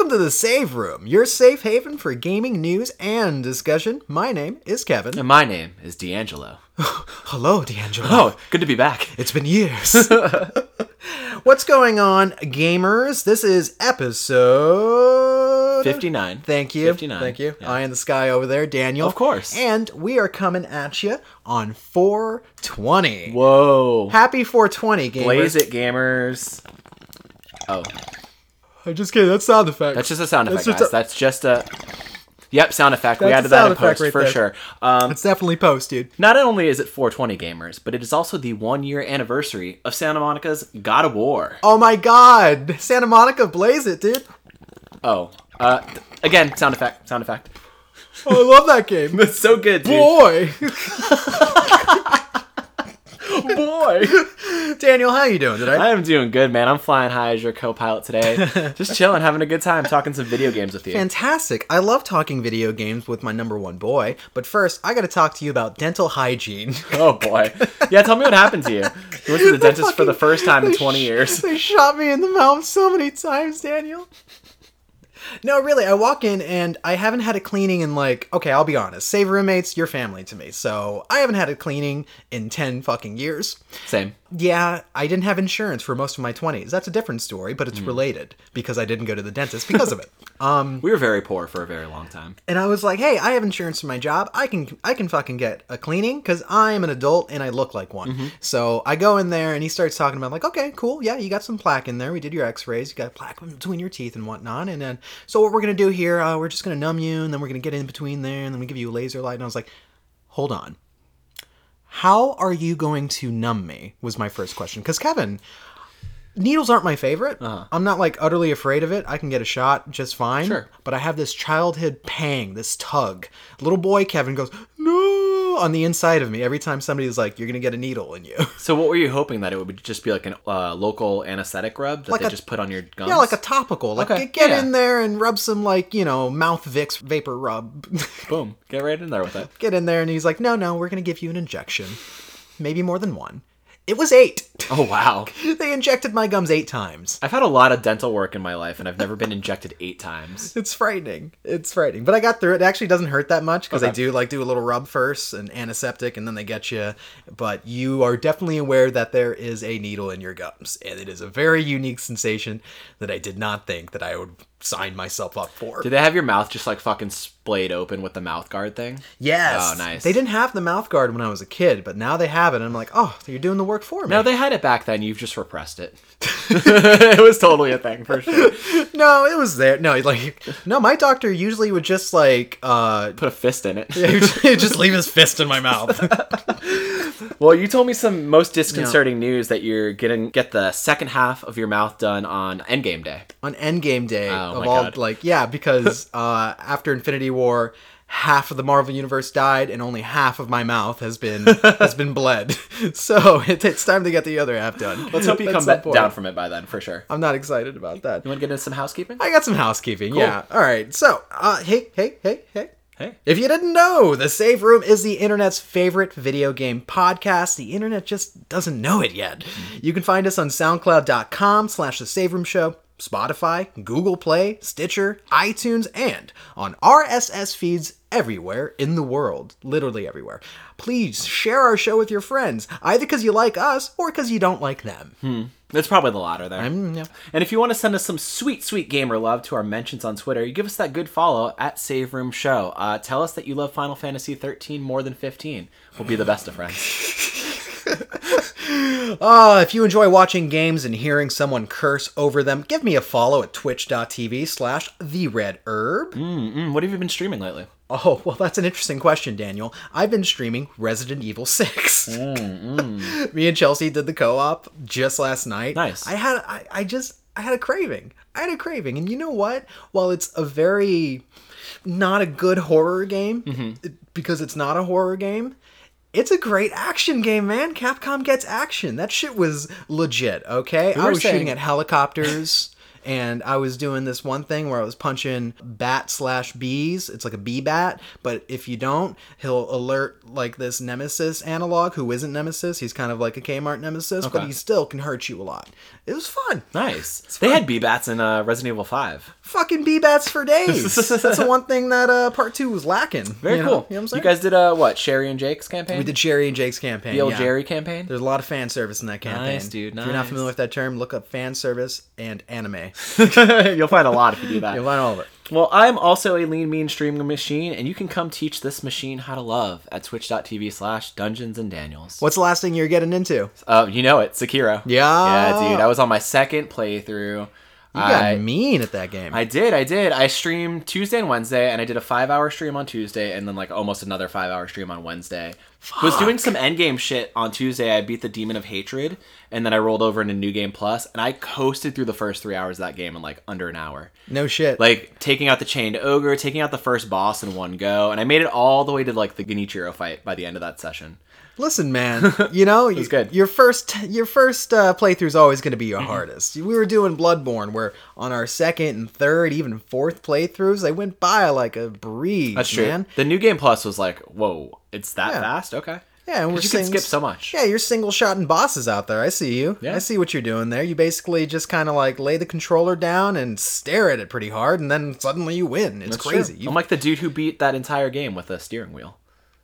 Welcome to the Save Room, your safe haven for gaming news and discussion. My name is Kevin. And my name is D'Angelo. Hello, D'Angelo. Oh, good to be back. It's been years. What's going on, gamers? This is episode 59. Thank you. 59. Thank you. Yeah. Eye in the sky over there, Daniel. Of course. And we are coming at you on 420. Whoa. Happy 420, gamers. Blaze it, gamers. Oh, I'm just kidding. That's a sound effect. that's just a sound That's effect, just guys. a- That's just a. Yep, sound effect. we That's a added that in post right for there. sure. Um, It's definitely post, dude. not only is it 420 gamers, but it is also the one year anniversary of Santa Monica's God of War. Oh my god. Santa Monica, blaze it, dude. Oh, uh, again, sound effect, sound effect. Oh, I love that game. It's so good, dude. Boy. Oh, boy. Daniel, how you doing today? I am doing good, man. I'm flying high as your co-pilot today. Just chilling, having a good time, talking some video games with you. Fantastic. I love talking video games with my number one boy, but first, I gotta talk to you about dental hygiene. Oh boy. Yeah, tell me what happened to you. You went to the dentist for the first time in 20 years. They shot me in the mouth so many times, Daniel. No, really, I walk in and I haven't had a cleaning in like, okay, I'll be honest. Save roommates, you're family to me. So I haven't had a cleaning in 10 fucking years. Same. Yeah, I didn't have insurance for most of my 20s. That's a different story, but it's related because I didn't go to the dentist because of it. Um, We were very poor for a very long time. and I was like, "Hey, I have insurance for my job. I can I can fucking get a cleaning cuz I am an adult and I look like one." So, I go in there and he starts talking about like, "Okay, cool. Yeah, you got some plaque in there. We did your x-rays. You got plaque between your teeth and whatnot. And then so what we're going to do here, uh, we're just going to numb you and then we're going to get in between there and then we give you a laser light." And I was like, "Hold on. How are you going to numb me?" was my first question. Cuz Kevin, needles aren't my favorite. Uh-huh. I'm not like utterly afraid of it. I can get a shot just fine. Sure. But I have this childhood pang, this tug. Little boy Kevin goes, no, on the inside of me every time somebody's like, you're to get a needle in you. So what were you hoping that it would just be like a uh, local anesthetic rub that Like they a- just put on your gums? yeah, like a topical. Like, Okay, get, get yeah. in there and rub some, like, you know, mouth Vicks vapor rub. boom. Get right in there with it. get in there. And he's like, no, no, we're to give you an injection. Maybe more than one. It was eight. Oh wow. they injected my gums eight times. I've had a lot of dental work in my life and I've never been injected 8 times. It's frightening. It's frightening. But I got through it. It actually doesn't hurt that much because they Okay. do like do a little rub first and antiseptic and then they get you. But you are definitely aware that there is a needle in your gums. And it is a very unique sensation that I did not think that I would sign myself up for. Did they have your mouth just like fucking splayed open with the mouth guard thing? yes. Oh, nice. They didn't have the mouth guard when I was a kid, but now they have it. And I'm like, oh, you're doing the work for me. No, they had it back then. You've just repressed it. it was totally a thing for sure. no, it was there. No, like, no, my doctor usually would just like, uh, Put a fist in it. he would just leave his fist in my mouth. Well, you told me some most disconcerting news that you're getting get the second half of your mouth done on Endgame Day. on Endgame Day Oh of my all God. like yeah because uh, after Infinity War half of the Marvel universe died and only half of my mouth has been has been bled so it, it's time to get the other half done. Let's hope you come back down from it by then, for sure. I'm not excited about that. You want to get into some housekeeping? I got some housekeeping. Yeah. All right. So uh, hey hey hey hey. Hey. If you didn't know, The Save Room is the internet's favorite video game podcast. The internet just doesn't know it yet. Mm-hmm. You can find us on soundcloud.com slash The Save Room Show, Spotify, Google Play, Stitcher, iTunes, and on RSS feeds everywhere in the world. Literally everywhere. Please share our show with your friends, either because you like us or because you don't like them. Hmm. It's probably the latter there. Yeah. And if you want to send us some sweet, sweet gamer love to our mentions on Twitter, you give us that good follow at Save Room Show. Uh, tell us that you love Final Fantasy 13 more than 15. We'll be the best of friends. Uh, if you enjoy watching games and hearing someone curse over them, give me a follow at twitch.tv slash the red herb. Mm, what have you been streaming lately? Oh, well, that's an interesting question, Daniel. I've been streaming Resident Evil 6. me and Chelsea did the co-op just last night. Nice. I had, I, I just, I had a craving. I had a craving. And you know what? While it's a very, not a good horror game, it- because it's not a horror game, it's a great action game, man. Capcom gets action. That shit was legit, okay? I were was shooting at helicopters and I was doing this one thing where I was punching bat slash bees. It's like a bee bat, but if you don't, he'll alert like this nemesis analog who isn't nemesis. He's kind of like a Kmart nemesis, but he still can hurt you a lot. It was fun. Nice. They had bee bats in uh, Resident Evil 5. Fucking bee bats for days. That's the one thing that uh, part two was lacking. Very you cool. know? You know what I'm saying? You guys did uh, what? Sherry and Jake's campaign? we did Sherry and Jake's campaign. the old yeah. Jerry campaign? There's a lot of fan service in that campaign. Nice, dude, If you're not familiar with that term, look up fan service and anime. You'll find a lot if you do that. You'll find all of it. Well, I'm also a lean, mean streaming machine, and you can come teach this machine how to love at twitch.tv slash dungeons and daniels. What's the last thing you're getting into? Uh, you know it, Sekiro. Yeah. Yeah, dude. I was on my second playthrough. You got I, mean at that game. I did, I did. I streamed Tuesday and Wednesday, and I did a five hour stream on Tuesday, and then like almost another five hour stream on Wednesday. Was doing some endgame shit on Tuesday. I beat the Demon of Hatred, and then I rolled over into New Game Plus, and I coasted through the first three hours of that game in like under an hour. no shit. Like taking out the chained ogre, taking out the first boss in one go, and I made it all the way to like the Genichiro fight by the end of that session. Listen, man. You know, it was good. Mm-hmm. Your first, your first uh, playthrough is always going to be your hardest. We were doing Bloodborne, where on our second and third, even fourth playthroughs, they went by like a breeze. That's true. man. The New Game Plus was like, whoa, it's that Yeah. fast? Okay. Yeah, and we're you can skip so much. Yeah, you're single shotting bosses out there. I see you. Yeah. I see what you're doing there. You basically just kind of like lay the controller down and stare at it pretty hard, and then suddenly you win. It's That's crazy. You, I'm like the dude who beat that entire game with a steering wheel.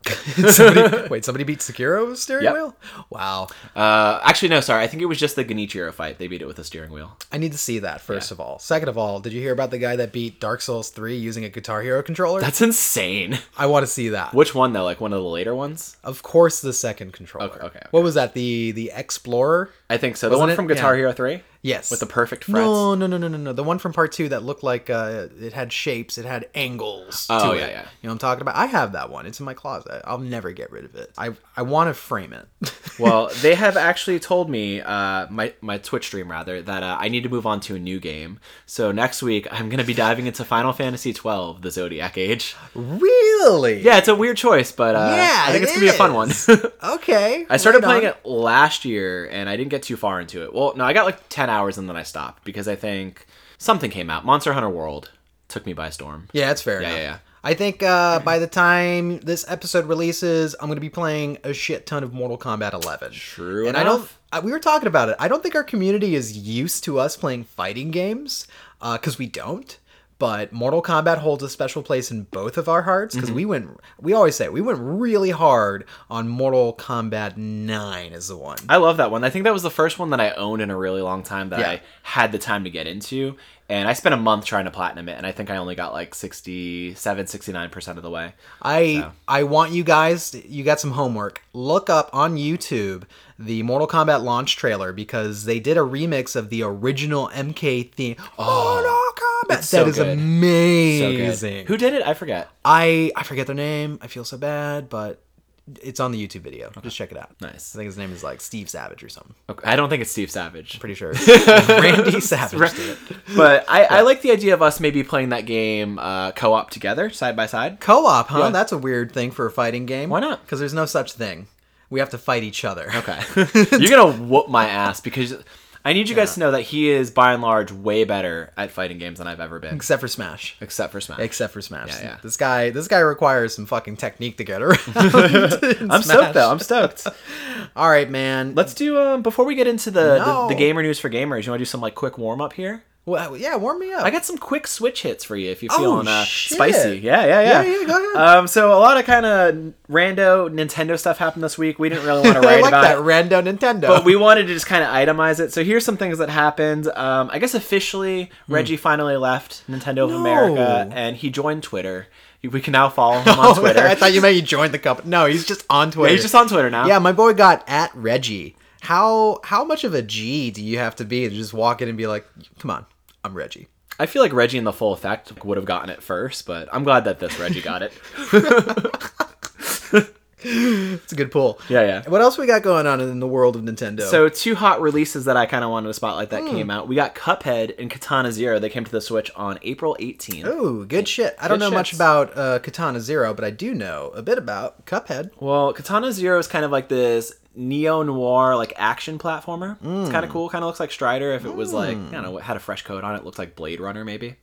somebody, wait, somebody beat Sekiro with a steering Yep. wheel? Wow. Uh, actually, no, sorry. I think it was just the Genichiro fight. They beat it with a steering wheel. I need to see that first Yeah. of all. Second of all, did you hear about the guy that beat Dark Souls 3 using a Guitar Hero controller? That's insane. I want to see that. Which one though? Like one of the later ones? Of course, the second controller. Okay, okay, okay. What was that? The the Explorer? I think so. The Wasn't one it? from Guitar Yeah. Hero Three Yes. with the perfect frets. No, no, no, no, no, no. The one from part two that looked like uh, it had shapes, it had angles. Oh, to yeah, it. yeah. You know what I'm talking about? I have that one. It's in my closet. I'll never get rid of it. I I want to frame it. well, they have actually told me, uh, my my Twitch stream rather, that uh, I need to move on to a new game. So next week I'm gonna be diving into Final Fantasy XII: the Zodiac Age. really? Yeah, it's a weird choice, but uh, Yeah, I think it it's gonna be a fun one. Okay. I started right playing on. it last year and I didn't get too far into it. Well, no, I got like 10 hours and then I stopped because I think something came out. Monster Hunter World took me by storm. Yeah, it's fair. Yeah, enough. yeah, yeah. I think uh, by the time this episode releases, I'm going to be playing a shit ton of Mortal Kombat 11. True And I don't. uh, We were talking about it. I don't think our community is used to us playing fighting games because we don't. But Mortal Kombat holds a special place in both of our hearts because Mm-hmm. we went. We always say we went really hard on Mortal Kombat 9 as the one. I love that one. I think that was the first one that I owned in a really long time that Yeah. I had the time to get into. And I spent a month trying to platinum it and I think I only got like 67, 69% of the way. I So. I want you guys. You got some homework. Look up on YouTube the Mortal Kombat launch trailer because they did a remix of the original MK theme. Oh, Mortal Kombat. That is so good. So amazing. good. Who did it? I forget. I I forget their name. I feel so bad, but it's on the YouTube video. Just check it out. Nice. I think his name is like Steve Savage or something. Okay. I don't think it's Steve Savage. Pretty sure. Randy Savage. But I, I like the idea of us maybe playing that game uh, co op together, side by side. Co-op, huh? Yeah. That's a weird thing for a fighting game. Why not? Because there's no such thing. We have to fight each other. Okay. You're gonna whoop my ass because I need you guys to know that he is by and large way better at fighting games than I've ever been, Except for Smash. except for Smash. Except for Smash. Yeah, yeah. This guy this guy requires some fucking technique to get around. I'm stoked though. I'm stoked. All right, man. Let's do um before we get into the, No. the the gamer news for gamers. You want to do some like quick warm up here? Well, yeah, warm me up. I got some quick switch hits for you if you're Oh, feeling uh, spicy. Yeah, yeah, yeah. Yeah, yeah, go ahead. Um, so a lot of kind of rando Nintendo stuff happened this week. We didn't really want to I write like about that it. rando Nintendo. but we wanted to just kind of itemize it. So here's some things that happened. Um, I guess officially, Reggie finally left Nintendo of Hmm. No. America and he joined Twitter. We can now follow him on Oh, Twitter. I thought you meant you joined the company. No, he's just on Twitter. Yeah, he's just on Twitter now. Yeah, my boy got at Reggie. How how much of a G do you have to be to just walk in and be like, "Come on, I'm Reggie." I feel like Reggie in the full effect would have gotten it first, but I'm glad that this Reggie got it. It's a good pull. Yeah, yeah. What else we got going on in the world of Nintendo? So two hot releases that I kind of wanted to spotlight Hmm. that came out. We got Cuphead and Katana Zero. They came to the Switch on April 18th. oh, good shit. I don't Good know much about uh, Katana Zero, but I do know a bit about Cuphead. Well, Katana Zero is kind of like this neo noir like action platformer. It's Hmm. kind of cool. Kind of looks like Strider if it was like I don't know, had a fresh coat on it. Looked like Blade Runner maybe.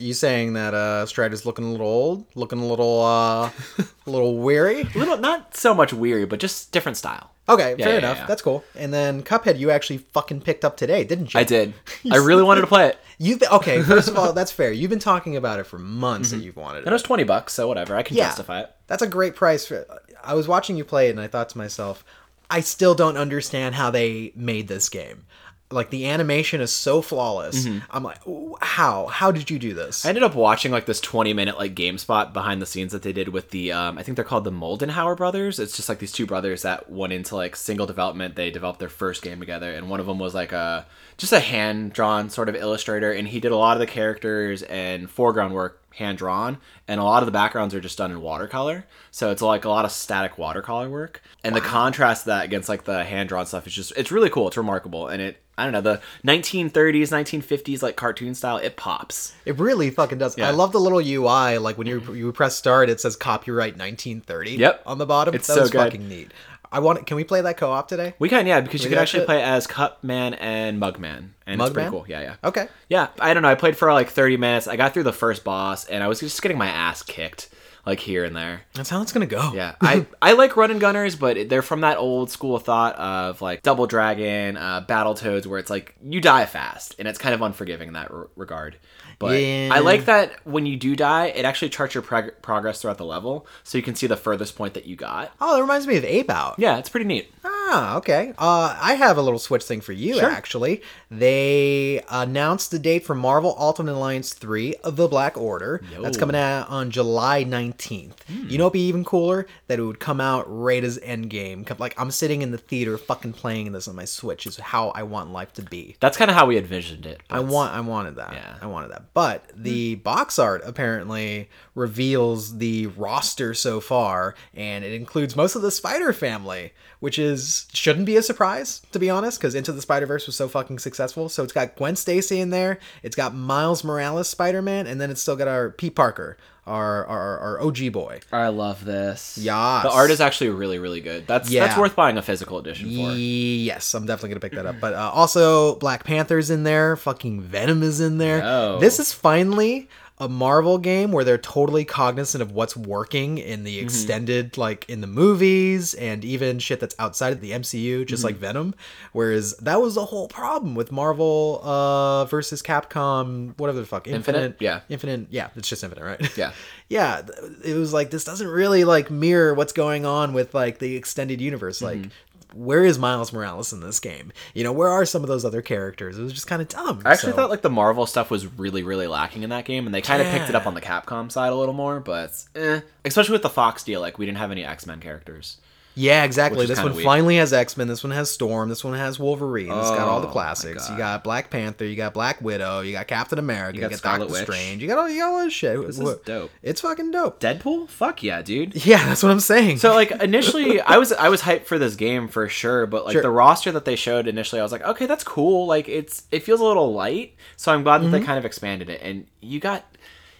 You saying that uh, Strider's looking a little old, looking a little, uh, a little weary? A little, not so much weary, but just different style. Okay, Yeah, fair yeah, enough. yeah. That's cool. And then Cuphead, you actually fucking picked up today, didn't you? I did. I really wanted to play it. You've been, okay. First of all, that's fair. You've been talking about it for months that you've wanted And it. it was twenty bucks, so whatever. I can justify it. That's a great price for. I was watching you play it, and I thought to myself, I still don't understand how they made this game. Like the animation is so flawless. I'm like, how? How did you do this? I ended up watching like this 20 minute like GameSpot behind the scenes that they did with the um, I think they're called the Moldenhauer brothers. It's just like these two brothers that went into like single development. They developed their first game together, and one of them was like a just a hand drawn sort of illustrator, and he did a lot of the characters and foreground work hand drawn, and a lot of the backgrounds are just done in watercolor. So it's like a lot of static watercolor work, and the contrast that against like the hand drawn stuff is just it's really cool. It's remarkable, and it. I don't know the 1930s, 1950s like cartoon style. It pops. It really fucking does. I love the little UI. Like when you mm-hmm. you press start, it says copyright 1930. Yep. on the bottom. It's that so was good. fucking neat. I want. Can we play that co-op today? We can, yeah, because you can actually it? play as Cupman and Mugman, and it's pretty cool. Yeah, yeah. Okay. Yeah, I don't know. I played for like 30 minutes. I got through the first boss, and I was just getting my ass kicked, like here and there. That's how it's gonna go. Yeah, I I like run and gunners, but they're from that old school thought of like Double Dragon, uh, Battletoads, where it's like you die fast, and it's kind of unforgiving in that r- regard. But Yeah. I like that when you do die, it actually charts your prog- progress throughout the level, so you can see the furthest point that you got. Oh, that reminds me of Ape Out. Yeah, it's pretty neat. Ah, okay. Uh, I have a little Switch thing for you, Sure. actually. They announced the date for Marvel Ultimate Alliance 3 of the Black Order. That's coming out on July 19th. You know what'd be even cooler? That it would come out right as Endgame. Like, I'm sitting in the theater fucking playing this on my Switch, is how I want life to be. That's kind of how we envisioned it. I want I wanted that. Yeah. I wanted that. But hmm. the box art apparently reveals the roster so far and it includes most of the Spider family, which is shouldn't be a surprise to be honest cuz Into the Spider-Verse was so fucking successful. So it's got Gwen Stacy in there, it's got Miles Morales Spider-Man and then it's still got our Pete Parker, our our, our OG boy. I love this. Yeah, The art is actually really, really good. That's Yeah. that's worth buying a physical edition for. Yes, I'm definitely gonna pick that up. But uh, also, Black Panther's in there. Fucking Venom is in there. This is finally a Marvel game where they're totally cognizant of what's working in the extended, like in the movies and even shit that's outside of the MCU, just like Venom. Whereas that was the whole problem with Marvel uh, versus Capcom, whatever the fuck, Infinite? Yeah. Infinite, yeah, it's just Infinite, right? Yeah. yeah, it was like this doesn't really like mirror what's going on with like the extended universe. Like, Mm-hmm. Where is Miles Morales in this game? You know, where are some of those other characters? It was just kind of dumb. I actually So- thought like the Marvel stuff was really, really lacking in that game, and they kind of picked it up on the Capcom side a little more. But eh. especially with the Fox deal, like we didn't have any X Men characters. Yeah, exactly. This one weak. finally has X Men. This one has Storm. This one has Wolverine. It's got all the Oh, classics. You got Black Panther. You got Black Widow. You got Captain America. You got got, Doctor Witch. Strange. You got all you got all this shit. This is What- dope. It's fucking dope. Deadpool? Fuck yeah, dude. Yeah, that's what I'm saying. So like initially, I was I was hyped for this game for sure, but like Sure. the roster that they showed initially, I was like, okay, that's cool. Like it's it feels a little light, so I'm glad that Mm-hmm. they kind of expanded it. And you got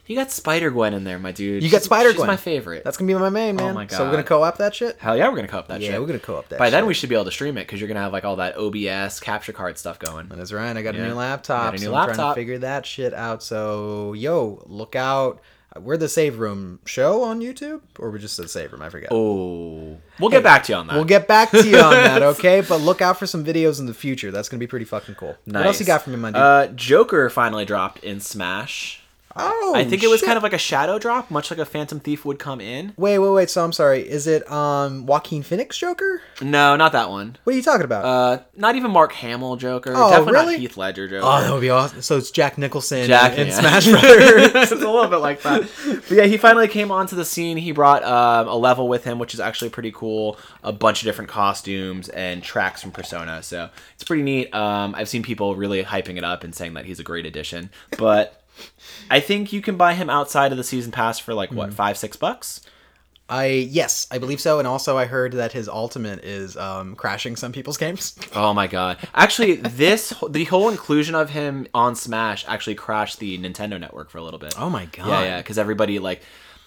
you got Spider Gwen in there, my dude. You got Spider She's my favorite. that's gonna be my main man. Oh my god. So we're gonna co-op that shit. Hell yeah, we're gonna co-op that Yeah, shit. Yeah, we're gonna co-op that. By then we should be able to stream it because you're gonna have like all that OBS capture card stuff going. That is right. I got a new laptop. Got a new so I'm trying to figure that shit out. So, yo, look out. We're the Save Room show on YouTube, or we just the Save Room. I forget. Oh, we'll get back to you on that. We'll get back to you on that, okay? But look out for some videos in the future. That's gonna be pretty fucking cool. Nice. What else you got for me, dude? Uh, Joker finally dropped in Smash. Oh, I think it was shit. kind of like a shadow drop, much like a Phantom Thief would come in. Wait, wait, wait. So I'm sorry. Is it um Joaquin Phoenix Joker? No, not that one. What are you talking about? Uh, not even Mark Hamill Joker. Oh, Definitely really? not Heath Ledger Joker. oh, that would be awesome. So it's Jack Nicholson Jack in, in yeah. Smash Brothers. it's a little bit like that. But yeah, he finally came onto the scene. He brought um, a level with him, which is actually pretty cool. A bunch of different costumes and tracks from Persona. So it's pretty neat. Um, I've seen people really hyping it up and saying that he's a great addition. But I think you can buy him outside of the season pass for like what five, six bucks. I yes, I believe so, and also I heard that his ultimate is um, crashing some people's games. Oh my god! Actually, this the whole inclusion of him on Smash actually crashed the Nintendo network for a little bit. Oh my god! Yeah, yeah, because everybody like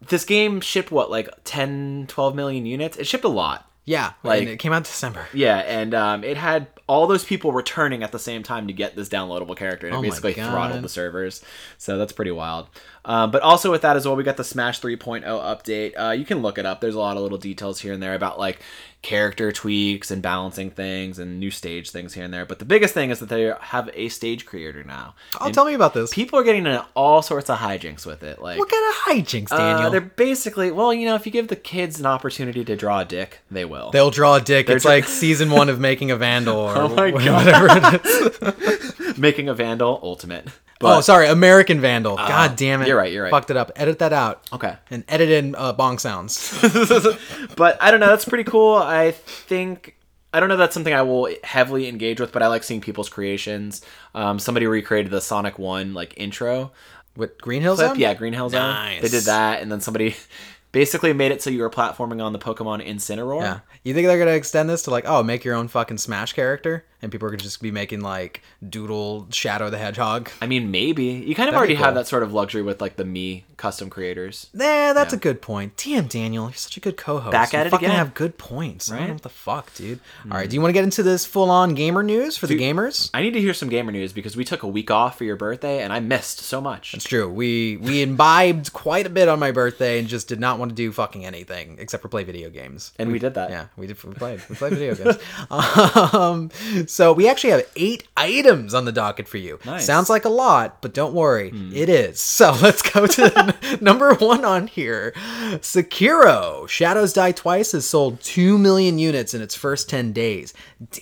this game shipped what like 10, 12 million units. It shipped a lot. Yeah, Like- like it came out December. Yeah, and um, it had all those people returning at the same time to get this downloadable character, and it Oh basically throttled the servers. So that's pretty wild. Um, but also with that as well, we got the Smash 3.0 update. Uh, you can look it up. There's a lot of little details here and there about like character tweaks and balancing things and new stage things here and there. But the biggest thing is that they have a stage creator now. Oh, And tell me about this. People are getting into all sorts of hijinks with it. Like What kind of hijinks, uh, Daniel? they're basically well, you know, if you give the kids an opportunity to draw a dick, they will. They'll draw a dick. It's ju- like season one of making a vandal or Oh my God. whatever it is. Making a vandal ultimate. Oh, sorry, American Vandal. God damn it. you're right, you're right. Fucked it up. Edit that out. Okay. And edit in uh, bong sounds. but I don't know. That's pretty cool. I think I don't know. That's something I will heavily engage with, but I like seeing people's creations. Um, somebody recreated the Sonic One like intro With Green Hill. Zone? Yeah, Green Hill Zone. Nice. They did that, and then somebody basically made it so you were platforming on the Pokemon Incineroar. Yeah. You think they're gonna extend this to like, oh, make your own fucking Smash character, and people are gonna just be making like Doodle Shadow the Hedgehog? I mean, maybe you kind of That'd already be have that sort of luxury with like the Me custom creators. Nah, that's a good point. Damn, Daniel, you're such a good co-host. Back you at it fucking again. have good points. I don't Right? Know what the fuck, dude. All right, do you want to get into this full-on gamer news for the gamers? I need to hear some gamer news because we took a week off for your birthday, and I missed so much. It's true. We we imbibed quite a bit on my birthday and just did not want to do fucking anything except for play video games. And we did that. Yeah, we did. We played. We played video games. Um, so we actually have eight items on the docket for you. Nice. Sounds like a lot, but don't worry, it is. So let's go to number one on here. Sekiro: Shadows Die Twice has sold two million units in its first ten days.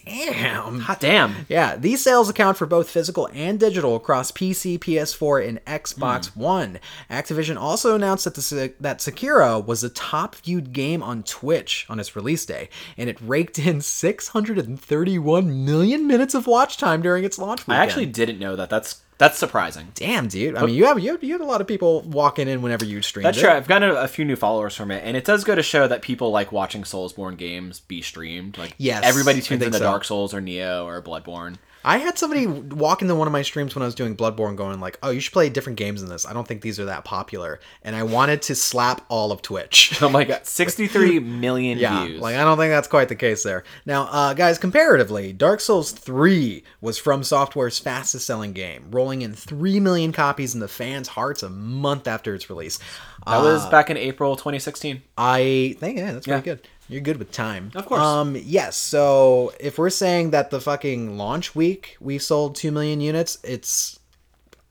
Damn. Hot damn. Yeah, these sales account for both physical and digital across PC, PS4, and Xbox Hmm. One. Activision also announced that the, that Sekiro was the top viewed game on Twitch on its release day, and it raked in 631 million minutes of watch time during its launch I actually didn't know that. That's that's surprising. damn, dude. I mean, you have you have, you had a lot of people walking in whenever you streamed That's it. true. I've gotten a, a few new followers from it, and it does go to show that people like watching Soulsborne games be streamed. Like, Yes, everybody tunes into so. Dark Souls or Nioh or Bloodborne. I had somebody walk into one of my streams when I was doing Bloodborne going like, "Oh, you should play different games than this. I don't think these are that popular." And I wanted to slap all of Twitch. Oh my god, sixty-three million Yeah, views. like I don't think that's quite the case there. Now, uh, guys, comparatively, Dark Souls 3 was From Software's fastest selling game, rolling in 3 million copies in the fans' hearts a month after its release. that was back in April 2016. I think, yeah, that's pretty Yeah. good. You're good with time. Of course. Um, yes, so if we're saying that the fucking launch week we sold 2 million units, it's.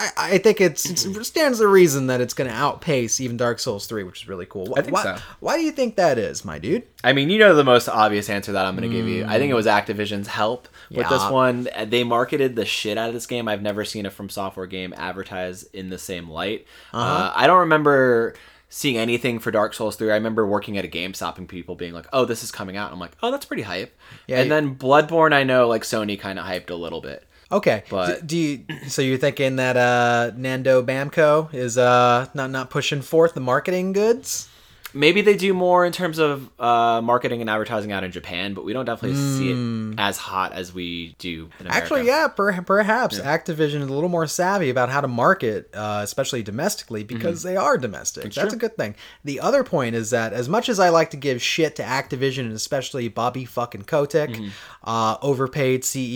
I, I think it's, it stands the reason that it's going to outpace even Dark Souls 3, which is really cool. I think why, so. Why do you think that is, my dude? I mean, you know the most obvious answer that I'm going to give you. I think it was Activision's help with this one. They marketed the shit out of this game. I've never seen a From Software game advertised in the same light. Uh-huh. uh I don't remember seeing anything for Dark Souls 3. I remember working at a GameStop and people being like, "Oh, this is coming out." I'm like, "Oh, that's pretty hype." Yeah, and you- then Bloodborne, I know like Sony kind of hyped a little bit. Okay, But- do you? So you're thinking that uh, Nando Bamco is uh, not not pushing forth the marketing goods? Maybe they do more in terms of uh, marketing and advertising out in Japan, but we don't definitely see it as hot as we do in America. Actually, yeah, per- perhaps Activision is a little more savvy about how to market, uh, especially domestically, because they are domestic. That's Mm-hmm. true. a good thing. The other point is that as much as I like to give shit to Activision and especially Bobby fucking Kotick, uh, overpaid CEO,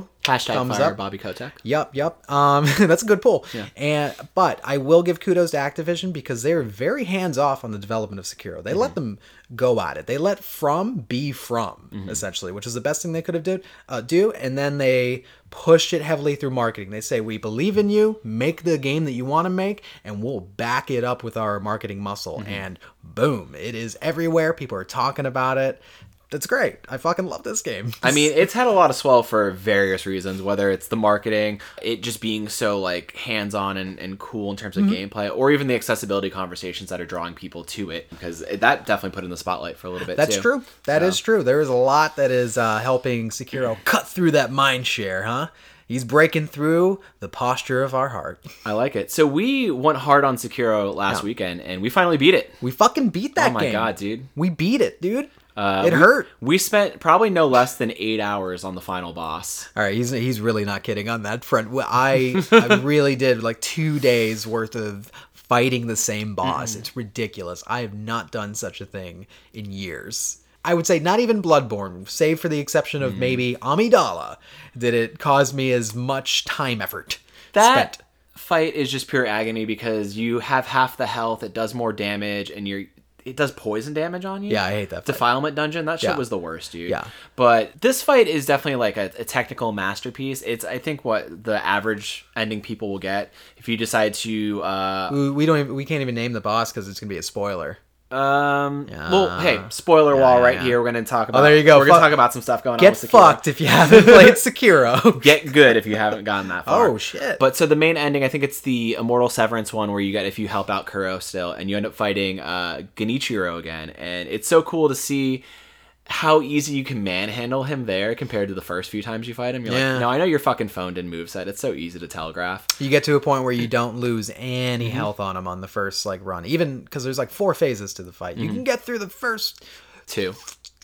Mm-hmm. Hashtag thumbs fire up. Bobby Kotick. Yep, yep. Um, that's a good pull. Yeah. And but I will give kudos to Activision because they're very hands off on the development of Sekiro. They Mm-hmm. let them go at it. They let From be From Mm-hmm. essentially, which is the best thing they could have did uh, do. And then they pushed it heavily through marketing. They say we believe in you. Make the game that you want to make, and we'll back it up with our marketing muscle. Mm-hmm. And boom, it is everywhere. People are talking about it. That's great. I fucking love this game. I mean, it's had a lot of swell for various reasons, whether it's the marketing, it just being so like hands on and, and cool in terms of Mm-hmm. gameplay, or even the accessibility conversations that are drawing people to it, because it, that definitely put in the spotlight for a little bit. That's too. true. That is So- true. There is a lot that is uh, helping Sekiro cut through that mind share, huh? He's breaking through the posture of our heart. I like it. So we went hard on Sekiro last weekend, and we finally beat it. We fucking beat that Oh my game. god, dude! We beat it, dude. Uh, it we- hurt. We spent probably no less than eight hours on the final boss. All right, he's he's really not kidding on that front. I I really did like two days worth of fighting the same boss. It's ridiculous. I have not done such a thing in years. I would say not even Bloodborne, save for the exception of maybe Amygdala, did it cause me as much time effort That spent. fight is just pure agony because you have half the health. It does more damage, and you're it does poison damage on you. Yeah, I hate that. Fight. Defilement dungeon, that shit Yeah. was the worst, dude. Yeah. But this fight is definitely like a, a technical masterpiece. It's I think what the average ending people will get if you decide to uh We- we don't even, we can't even name the boss because it's gonna be a spoiler. Um Yeah. well hey, spoiler Yeah, wall yeah, right here. We're gonna talk about Oh, there you go. We're gonna talk about some stuff going on Get fucked if you haven't played Sekiro. Get good if you haven't gotten that far. Oh, shit. But so the main ending, I think it's the Immortal Severance one where you get if you help out Kuro still, and you end up fighting uh, Genichiro again, and it's so cool to see how easy you can manhandle him there compared to the first few times you fight him. You're Yeah. like, no, I know you're fucking phoned in moveset. It's so easy to telegraph. you get to a point where you don't lose any Mm-hmm. health on him on the first like run even because there's like four phases to the fight you Mm-hmm. can get through the first two,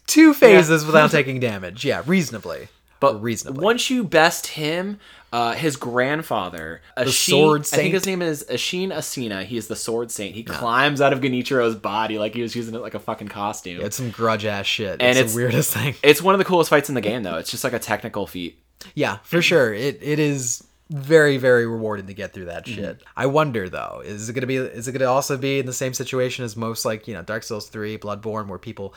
two phases without taking damage yeah reasonably But reasonably once you best him, uh, his grandfather, Isshin, Sword I think his name is Isshin Ashina. He is the Sword Saint. He climbs out of Genichiro's body like he was using it like a fucking costume. it's some grudge ass shit And it's, it's- the weirdest thing It's one of the coolest fights in the game, though. It's just like a technical feat. yeah for sure it it is very very rewarding to get through that Mm-hmm. shit i wonder though is it gonna be is it gonna also be in the same situation as most like you know dark souls 3 bloodborne where people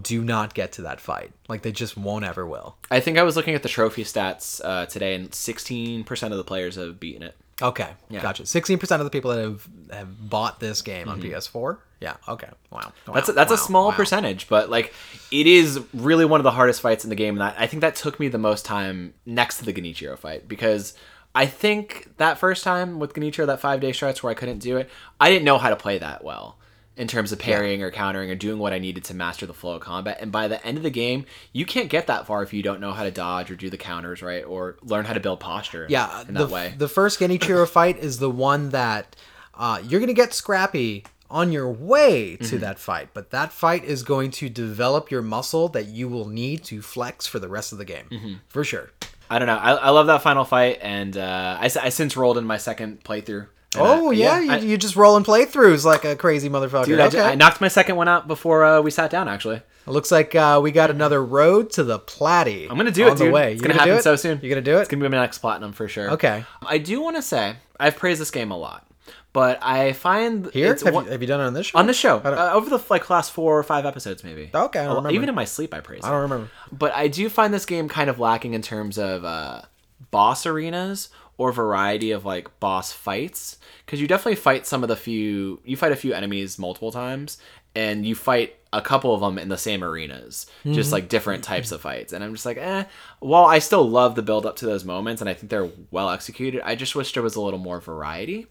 do not get to that fight like they just won't ever will I think I was looking at the trophy stats uh, today, and 16% of the players have beaten it. Okay, gotcha. Sixteen percent of the people that have have bought this game on PS4. Yeah. Okay. Wow. Mm-hmm. That's a, Wow, that's a small wow. percentage, but like it is really one of the hardest fights in the game, and I, I think that took me the most time next to the Genichiro fight because I think that first time with Genichiro, that five day stretch where I couldn't do it, I didn't know how to play that well in terms of parrying or countering or doing what I needed to master the flow of combat. And by the end of the game, you can't get that far if you don't know how to dodge or do the counters right or learn how to build posture. Yeah. in the, that way. the first Genichiro fight is the one that uh, you're gonna get scrappy on your way to Mm-hmm. that fight, but that fight is going to develop your muscle that you will need to flex for the rest of the game, Mm-hmm. for sure. I don't know. I, I love that final fight, and uh, I, I since rolled in my second playthrough. And Oh I- yeah, you, I- you just rolling playthroughs like a crazy motherfucker. Dude, I, okay. ju- I knocked my second one out before uh, we sat down. Actually, It looks like uh, we got another road to the Platy. I'm gonna do on it, the dude. way. It's You gonna do happen it? so soon. You're gonna do it? it's gonna be my next platinum for sure. Okay. I do want to say I've praised this game a lot, but I find Here, it's have, one- you, have you done it on this show? on the show uh, over the like last four or five episodes, maybe. Okay, I don't remember. Even in my sleep, I praise. I don't remember. But I do find this game kind of lacking in terms of uh, boss arenas or variety of like boss fights because you definitely fight some of the few you fight a few enemies multiple times and you fight a couple of them in the same arenas just like different types of fights and i'm just like eh. While i still love the build up to those moments and i think they're well executed i just wish there was a little more variety.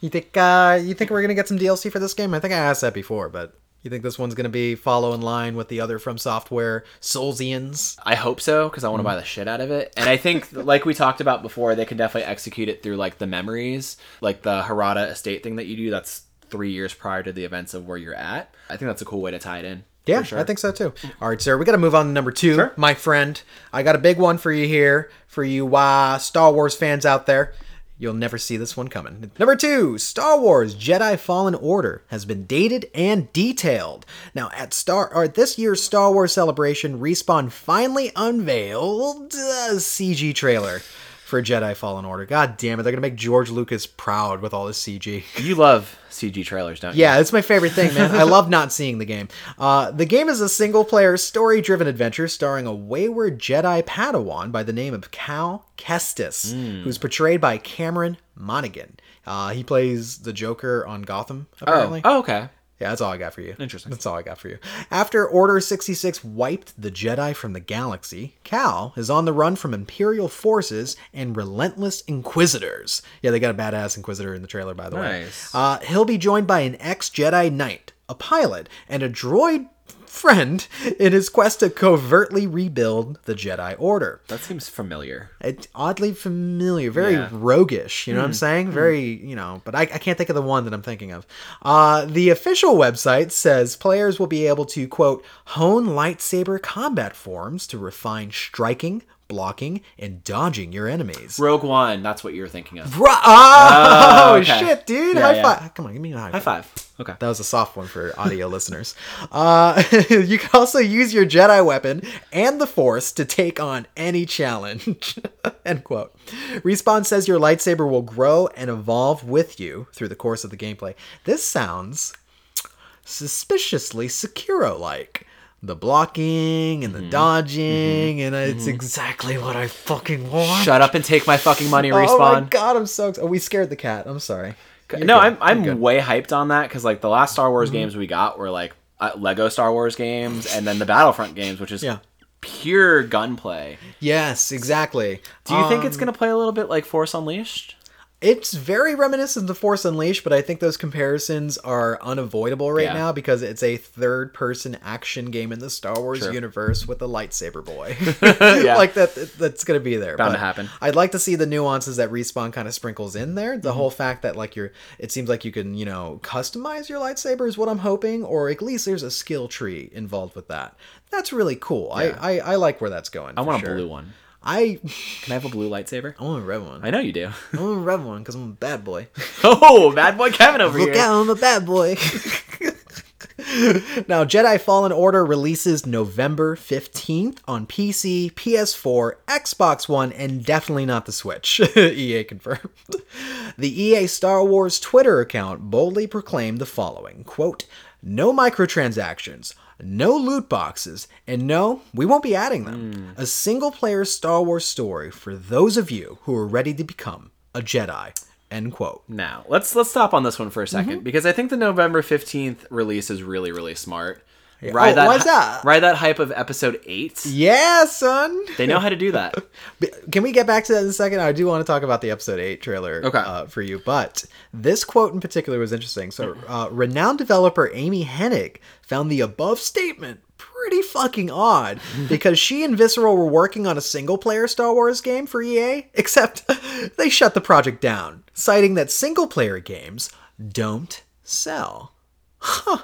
You think uh, you think we're gonna get some DLC for this game? I think I asked that before, but you think this one's gonna be follow in line with the other from software Soulsians? I hope so because I want to buy the shit out of it. And I think, like we talked about before, they can definitely execute it through like the memories, like the Hirata estate thing that you do. That's three years prior to the events of where you're at. I think that's a cool way to tie it in. Yeah, sure. I think so too. All right, sir, we got to move on to number two, Sure. my friend. I got a big one for you here, for you uh, Star Wars fans out there. You'll never see this one coming. Number two, Star Wars Jedi Fallen Order has been dated and detailed. Now, at Star or at this year's Star Wars celebration, Respawn finally unveiled a CG trailer for Jedi Fallen Order. God damn it, they're gonna make George Lucas proud with all this CG. You love CG trailers, don't you? Yeah, it's my favorite thing, man. I love not seeing the game. Uh, the game is a single player, story driven adventure starring a wayward Jedi Padawan by the name of Cal Kestis, Hmm. who's portrayed by Cameron Monaghan. Uh, he plays the Joker on Gotham, Oh, apparently. oh, okay. Yeah, that's all I got for you. Interesting. That's all I got for you. After Order 66 wiped the Jedi from the galaxy, Cal is on the run from Imperial forces and relentless Inquisitors. Yeah, they got a badass Inquisitor in the trailer, by the way. Nice. Uh, he'll be joined by an ex Jedi Knight, a pilot, and a droid friend in his quest to covertly rebuild the Jedi Order. That seems familiar. It's oddly familiar, very Yeah. roguish. You know what I'm saying? Very, you know, but I, I can't think of the one that I'm thinking of. Uh, the official website says players will be able to, quote, hone lightsaber combat forms to refine striking, blocking, and dodging your enemies. Rogue One. That's what you're thinking of. Bru- oh, Oh, okay. shit, dude. Yeah, high yeah. five. Come on, give me a high, High five. five. Okay. That was a soft one for audio listeners. Uh, you can also use your Jedi weapon and the Force to take on any challenge. End quote. Respawn says your lightsaber will grow and evolve with you through the course of the gameplay. This sounds suspiciously Sekiro like. The blocking and the Mm-hmm. dodging, and it's exactly what I fucking want. Shut up and take my fucking money. Respawn. Oh my god, I'm so. Oh, we scared the cat. I'm sorry. You're no, good. I'm I'm way hyped on that because like the last Star Mm-hmm. Wars games we got were like uh, Lego Star Wars games, and then the Battlefront games, which is Yeah. pure gunplay. Yes, exactly. Do you think it's Um, gonna play a little bit like Force Unleashed? It's very reminiscent of the Force Unleashed, but I think those comparisons are unavoidable right Yeah. now because it's a third-person action game in the Star Wars Sure. universe with a lightsaber boy. Yeah. like that. That's gonna be there. Bound but to happen. I'd like to see the nuances that respawn kind of sprinkles in there. The Mm-hmm. whole fact that like you're, it seems like you can you know customize your lightsaber is what I'm hoping, or at least there's a skill tree involved with that. That's really cool. Yeah. I, I I like where that's going. I want sure. a blue one. I Can I have a blue lightsaber? I want a red one. I know you do. I want a red one because I'm a bad boy. oh, bad boy Kevin over Look here. out, I'm a bad boy. now, Jedi Fallen Order releases November 15th on PC, PS4, Xbox One, and definitely not the Switch. EA confirmed. The EA Star Wars Twitter account boldly proclaimed the following quote, No microtransactions, no loot boxes, and no, we won't be adding them. A single player Star Wars story for those of you who are ready to become a Jedi. End quote. Now let's let's stop on this one for a 2nd Mm-hmm. because I think the November fifteenth release is really really smart. Oh, Ride that, why's hy- that? Ride that hype of episode eight. Yeah, son. They know how to do that. Can we get back to that in a second? I do want to talk about the episode 8 trailer Okay. uh, for you, but this quote in particular was interesting. So, uh, renowned developer Amy Hennig found the above statement pretty fucking odd because she and Visceral were working on a single player Star Wars game for EA, except they shut the project down, citing that single player games don't sell. Huh.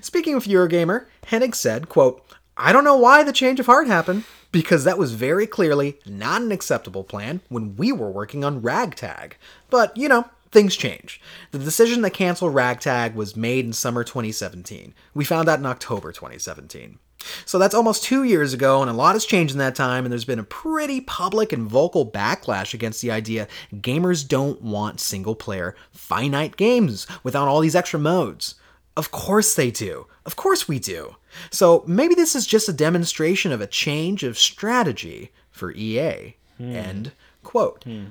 Speaking of Eurogamer, Hennig said, quote, I don't know why the change of heart happened, because that was very clearly not an acceptable plan when we were working on Ragtag. But, you know, things change. The decision to cancel Ragtag was made in summer 2017. We found out in October 2017. So that's almost two years ago, and a lot has changed in that time, and there's been a pretty public and vocal backlash against the idea gamers don't want single player, finite games without all these extra modes. Of course they do. Of course we do. So maybe this is just a demonstration of a change of strategy for EA. Hmm. End quote. Hmm.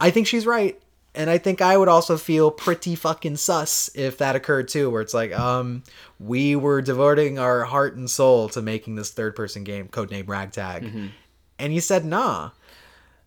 I think she's right. And I think I would also feel pretty fucking sus if that occurred too, where it's like, um, we were devoting our heart and soul to making this third person game, codename Ragtag. Mm-hmm. And you said nah.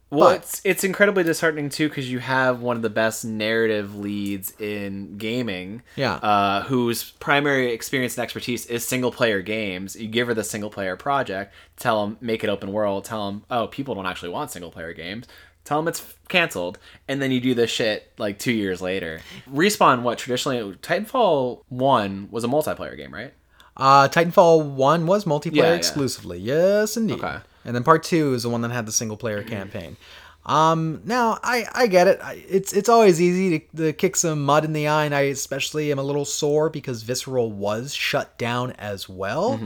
Well, But- it's it's incredibly disheartening too because you have one of the best narrative leads in gaming. Yeah. Uh, whose primary experience and expertise is single player games. You give her the single player project, tell them make it open world, tell them oh people don't actually want single player games. Tell them it's canceled, and then you do this shit like two years later. Respawn, what traditionally Titanfall one was a multiplayer game, right? Uh, Titanfall 1 was multiplayer Yeah, yeah. exclusively. Yes, indeed. Okay. And then part 2 is the one that had the single player campaign. Um, now I, I get it. I, it's it's always easy to, to kick some mud in the eye, and I especially am a little sore because Visceral was shut down as well,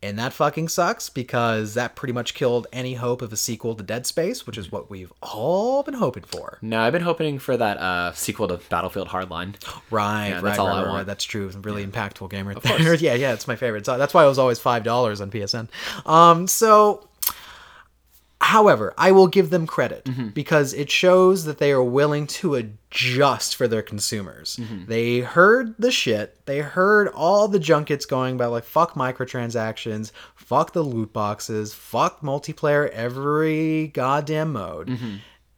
and that fucking sucks because that pretty much killed any hope of a sequel to Dead Space, which is what we've all been hoping for. No, I've been hoping for that uh, sequel to Battlefield Hardline. Right, Yeah, right, that's right, all I right, right. want. That's true. It's a really impactful game right Of there. yeah, yeah, it's my favorite. So that's why it was always five dollars on PSN. Um, so however, I will give them credit Mm-hmm. because it shows that they are willing to adjust for their consumers. Mm-hmm. They heard the shit. They heard all the junkets going about like fuck microtransactions, fuck the loot boxes, fuck multiplayer every goddamn mode. Mm-hmm.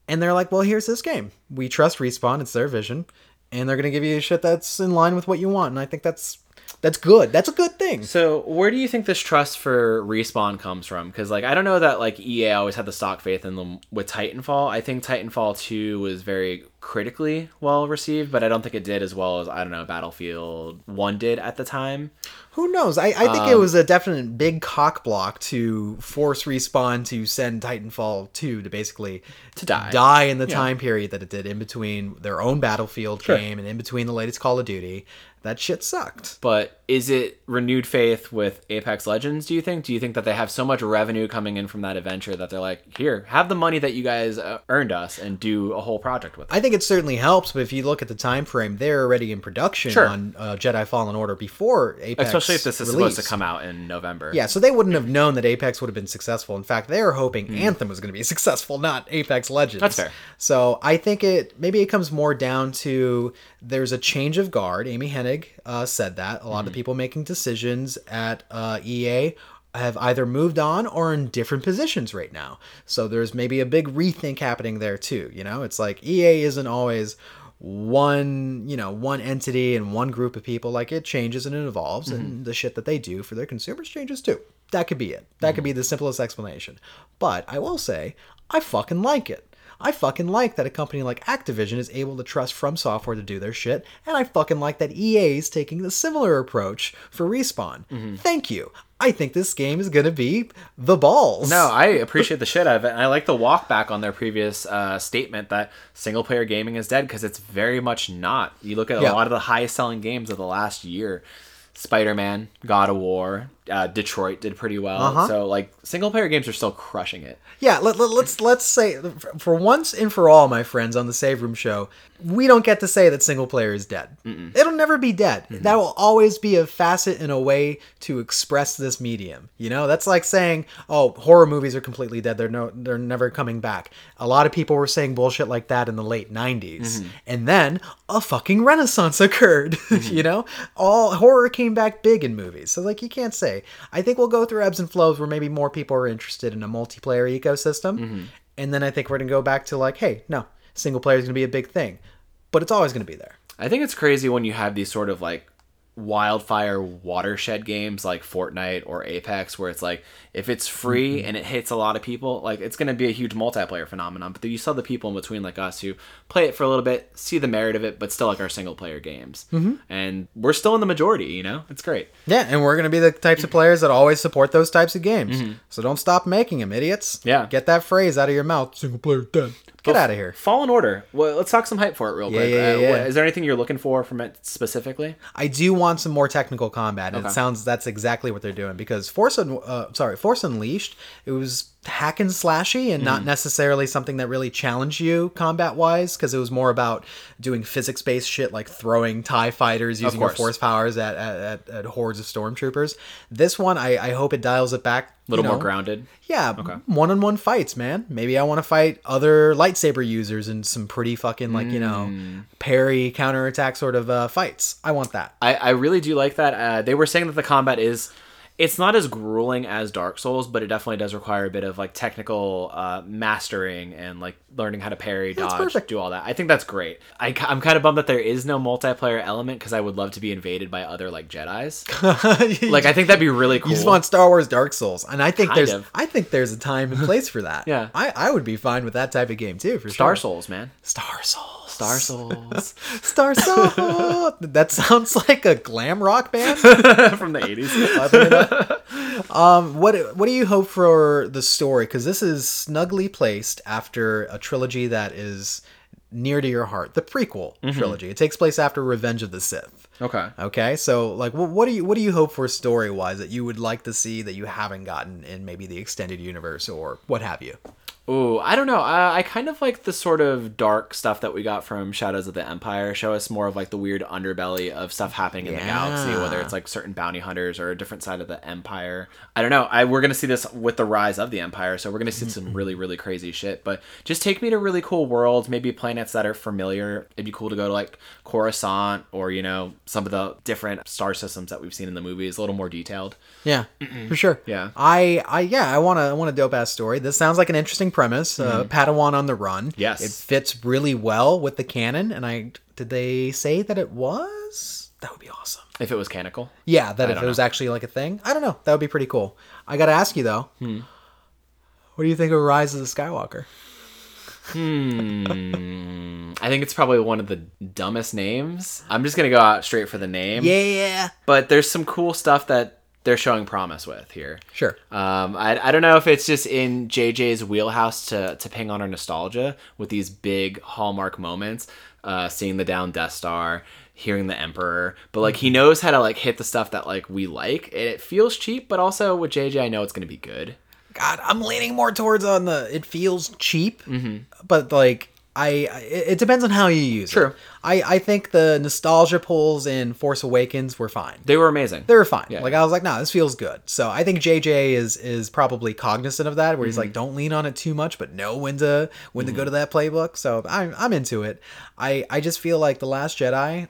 And they're like, well, here's this game. We trust Respawn, it's their vision, and they're gonna give you shit that's in line with what you want. And I think that's That's good. That's a good thing. So, where do you think this trust for respawn comes from? Because, like, I don't know that like EA always had the stock faith in them with Titanfall. I think Titanfall Two was very critically well received, but I don't think it did as well as I don't know Battlefield One did at the time. Who knows? I, I think it Um, was a definite big cock block to force respawn to send Titanfall 2 to basically To die. die in the time period that it did in between their own Battlefield Sure. game and in between the latest Call of Duty. That shit sucked. But is it renewed faith with Apex Legends? Do you think? Do you think that they have so much revenue coming in from that adventure that they're like, here, have the money that you guys uh, earned us, and do a whole project with it? I think it certainly helps, but if you look at the time frame, they're already in production Sure. on uh, Jedi Fallen Order before Apex. Especially if this is supposed to come out in November. Yeah, so they wouldn't have known that Apex would have been successful. In fact, they were hoping Hmm. Anthem was going to be successful, not Apex Legends. That's fair. So I think it maybe it comes more down to there's a change of guard. Amy Hennig uh, said that a lot Hmm. of people making decisions at uh, EA have either moved on or in different positions right now. So there's maybe a big rethink happening there too. You know, it's like EA isn't always one you know one entity and one group of people. Like it changes and it evolves and the shit that they do for their consumers changes too. That could be it. That could be the simplest explanation. But i will say i fucking like it I fucking like that a company like Activision is able to trust From Software to do their shit, and I fucking like that EA is taking the similar approach for Respawn. Thank you. I think this game is gonna be the balls. No, I appreciate the shit out of it. And I like the walk back on their previous uh, statement that single player gaming is dead because it's very much not. You look at Yeah. a lot of the highest selling games of the last year Spider Man, God of War, uh, Detroit did pretty well. Uh-huh. So, like, single player games are still crushing it. Yeah, let, let, let's let's say for once and for all, my friends on the Save Room show, we don't get to say that single player is dead. It'll never be dead. That will always be a facet and a way to express this medium. You know, that's like saying, "Oh, horror movies are completely dead. They're no, they're never coming back." A lot of people were saying bullshit like that in the late '90s, and then a fucking renaissance occurred. you know, all horror came back big in movies. So like, you can't say. I think we'll go through ebbs and flows where maybe more people are interested in a multiplayer ecosystem, mm-hmm. and then I think we're gonna go back to like, hey, no, single player is gonna be a big thing, but it's always gonna be there. I think it's crazy when you have these sort of like wildfire watershed games like Fortnite or Apex where it's like if it's free mm-hmm. and it hits a lot of people like it's going to be a huge multiplayer phenomenon but then you saw the people in between like us who play it for a little bit see the merit of it but still like our single player games mm-hmm. and we're still in the majority you know it's great Yeah, and we're gonna be the types of players that always support those types of games. Mm-hmm. So don't stop making them, idiots. Yeah. get that phrase out of your mouth. Single player dead. Get out of here. Fallen Order well let's talk some hype for it real quick yeah, Uh, yeah. what- is there anything you're looking for from it specifically I do want some more technical combat, and it sounds that's exactly what they're doing because Force, Un- uh, sorry, Force Unleashed, it was hack and slashy and not necessarily something that really challenged you combat wise because it was more about doing physics based shit like throwing Tie fighters using your force powers at, at, at, hordes of stormtroopers. This one, I, I hope it dials it back a little you more grounded Yeah, one on one fights, man. Maybe I want to fight other lightsaber users in some pretty fucking like you know Mm. parry counterattack sort of uh, fights. I want that. I, I really do like that. Uh, they were saying that the combat is it's not as grueling as Dark Souls, but it definitely does require a bit of like technical uh, mastering and like learning how to parry, That's dodge, perfect. do all that. I think that's great. I, am kind of bummed that there is no multiplayer element because I would love to be invaded by other like Jedi's. like I think that'd be really cool. You just want Star Wars Dark Souls, and I think Kind there's of. I think there's a time and place for that. Yeah. I, I would be fine with that type of game too for Star sure. Souls, man. Star Souls. Star Souls Star Souls. that sounds like a glam rock band. from the 80s. Piping it up. um, what what do you hope for the story? Because this is snugly placed after a trilogy that is near to your heart, the prequel Mm-hmm. trilogy. It takes place after Revenge of the Sith. Okay. Okay, so like, what, what do you what do you hope for story wise that you would like to see that you haven't gotten in maybe the extended universe or what have you? Ooh, I don't know. I, I kind of like the sort of dark stuff that we got from Shadows of the Empire. Show us more of like the weird underbelly of stuff happening in the galaxy, whether it's like certain bounty hunters or a different side of the Empire. I don't know. I we're gonna see this with the rise of the Empire, so we're gonna see some really mm-hmm. really crazy shit. But just take me to really cool worlds, maybe planets that are familiar. It'd be cool to go to like Coruscant or you know some of the different star systems that we've seen in the movies, a little more detailed. Yeah, for sure. Yeah. I, I, yeah, I want to, I want a dope ass story. This sounds like an interesting premise. Uh, Padawan on the run. Yes. it fits really well with the canon. And I, did they say that it was? That would be awesome. If it was canonical. Yeah, that if don't it was actually like a thing. I don't know. That would be pretty cool. I got to ask you though. Hmm. What do you think of Rise of the Skywalker? Hmm. I think it's probably one of the dumbest names. I'm just gonna go out straight for the name. Yeah. But there's some cool stuff that they're showing promise with here. Sure. Um, I, I don't know if it's just in JJ's wheelhouse to, to ping on our nostalgia with these big hallmark moments, uh, seeing the down Death Star, hearing the Emperor, but like he knows how to like hit the stuff that like we like. And it feels cheap, but also with JJ, I know it's gonna be good. God, I'm leaning more towards on the. It feels cheap, Mm-hmm. but like I, I- it it depends on how you use True. it. True. I I think the nostalgia pulls in Force Awakens were fine. They were amazing. They were fine. Yeah. Like I was like, nah, this feels good. So I think JJ is is probably cognizant of that, where he's Mm-hmm. like, don't lean on it too much, but know when to when to go to that playbook. So I'm I'm into it. I I just feel like the Last Jedi,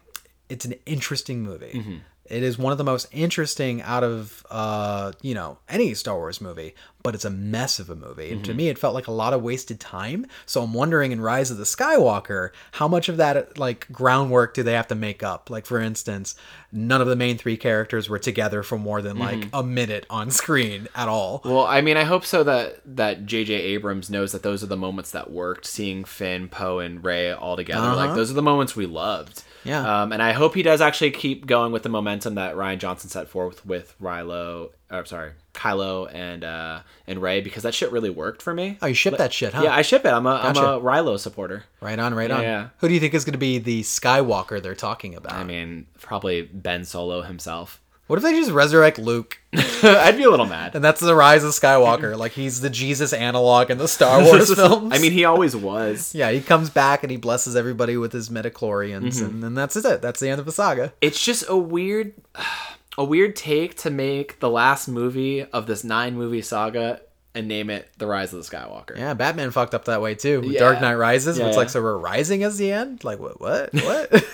it's an interesting movie. Mm-hmm. It is one of the most interesting out of uh you know any Star Wars movie, but it's a mess of a movie. And to me, it felt like a lot of wasted time. So I'm wondering in Rise of the Skywalker, how much of that like groundwork do they have to make up? Like for instance, none of the main three characters were together for more than like a minute on screen at all. Well, I mean, I hope so that that J.J. Abrams knows that those are the moments that worked. Seeing Finn, Poe, and Rey all together, Uh-huh. like those are the moments we loved. Yeah. Um, and I hope he does actually keep going with the momentum that Rian Johnson set forth with Reylo. Or sorry, Kylo and uh, and Rey because that shit really worked for me. Oh, you ship that shit, huh? Yeah, I ship it. I'm a am Gotcha. a Reylo supporter. right on, right on. Yeah. Who do you think is going to be the Skywalker they're talking about? I mean, probably Ben Solo himself. What if they just resurrect Luke? I'd be a little mad. And that's the rise of Skywalker. like he's the Jesus analog in the Star Wars films. I mean, he always was. yeah, he comes back and he blesses everybody with his midichlorians, mm-hmm. and then that's it. That's the end of the saga. it's just a weird a weird take to make the last movie of this nine movie saga and name it the rise of the skywalker Yeah, Batman fucked up that way too. Yeah. Dark Knight Rises, Yeah, it's like yeah. so we're rising as the end. Like what? What? What?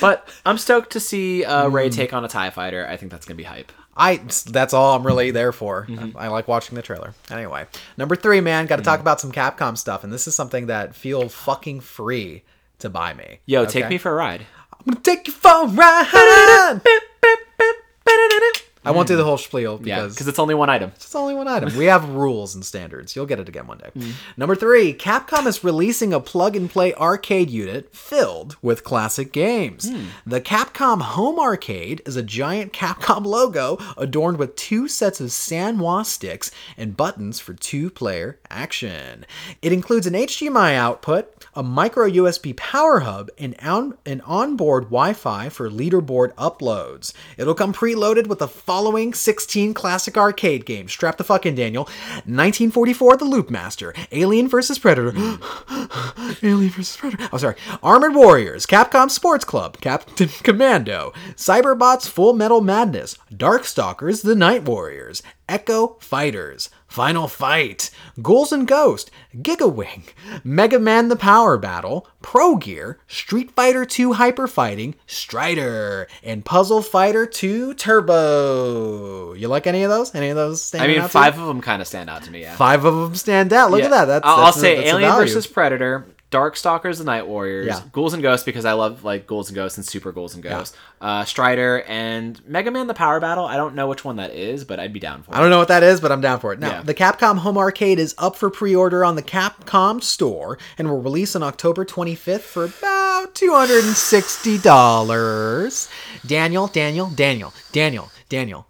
but i'm stoked to see uh, Hmm. Rey take on a tie fighter i think that's gonna be hype I that's all I'm really there for. Mm-hmm. I like watching the trailer. Anyway, number three, man, got to Mm. talk about some Capcom stuff, and this is something that feel fucking free to buy me. yo take me for a ride I'm gonna take you for a ride. I won't do the hmm. whole spiel yeah because because it's only one item It's only one item. We have rules and standards. You'll get it again one day. Hmm. Number three, Capcom is releasing a plug and play arcade unit filled with classic games. Hmm. The Capcom Home Arcade is a giant Capcom logo adorned with two sets of Sanwa sticks and buttons for two player action. It includes an HDMI output, a micro USB power hub, and on- an onboard Wi Fi for leaderboard uploads. It'll come preloaded with the following 16 classic arcade games. Strap the fuck in, Daniel. 1944, The Loop Master. Alien vs. Predator. Alien vs. Predator. Oh, sorry. Armored Warriors. Capcom Sports Club. Captain Commando. Cyberbots Full Metal Madness. Darkstalkers The Night Warriors. Eco Fighters. Final Fight. Ghouls and Ghost. Giga Wing. Mega Man The Power Battle. Pro Gear. Street Fighter 2 Hyper Fighting. Strider. And Puzzle Fighter 2 Turbo. You like any of those? Any of those stand i mean out to you? five of them kind of stand out to me yeah Five of them stand out. Look Yeah. at that. That's, I'll, I'll a- say that's Alien versus Predator, Darkstalkers, the Night Warriors, Yeah. Ghouls and Ghosts because I love like Ghouls and Ghosts and Super Ghouls and Ghosts, uh, Strider and Mega Man: The Power Battle. I don't know which one that is, but I'd be down for it. I don't know what that is, but I'm down for it. Now, Yeah. the Capcom Home Arcade is up for pre-order on the Capcom store and will release on October 25th for about $260. Daniel, Daniel, Daniel, Daniel, Daniel.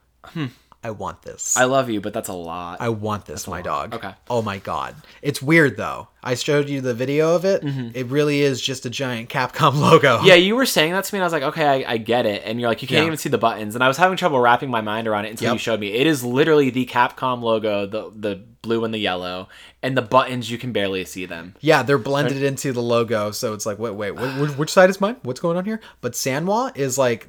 I want this. I love you, but that's a lot. I want this, my dog. Okay. Oh my god. It's weird though. I showed you the video of it. It really is just a giant Capcom logo. Mm-hmm. yeah, you were saying that to me, and I was like, okay, I, I get it. And you're like, you can't Yeah. even see the buttons, and I was having trouble wrapping my mind around it until Yep. you showed me. It is literally the Capcom logo, the the blue and the yellow, and the buttons you can barely see them. Yeah, they're blended into the logo, so it's like, wait, wait, wh- which side is mine? What's going on here? But Sanwa is like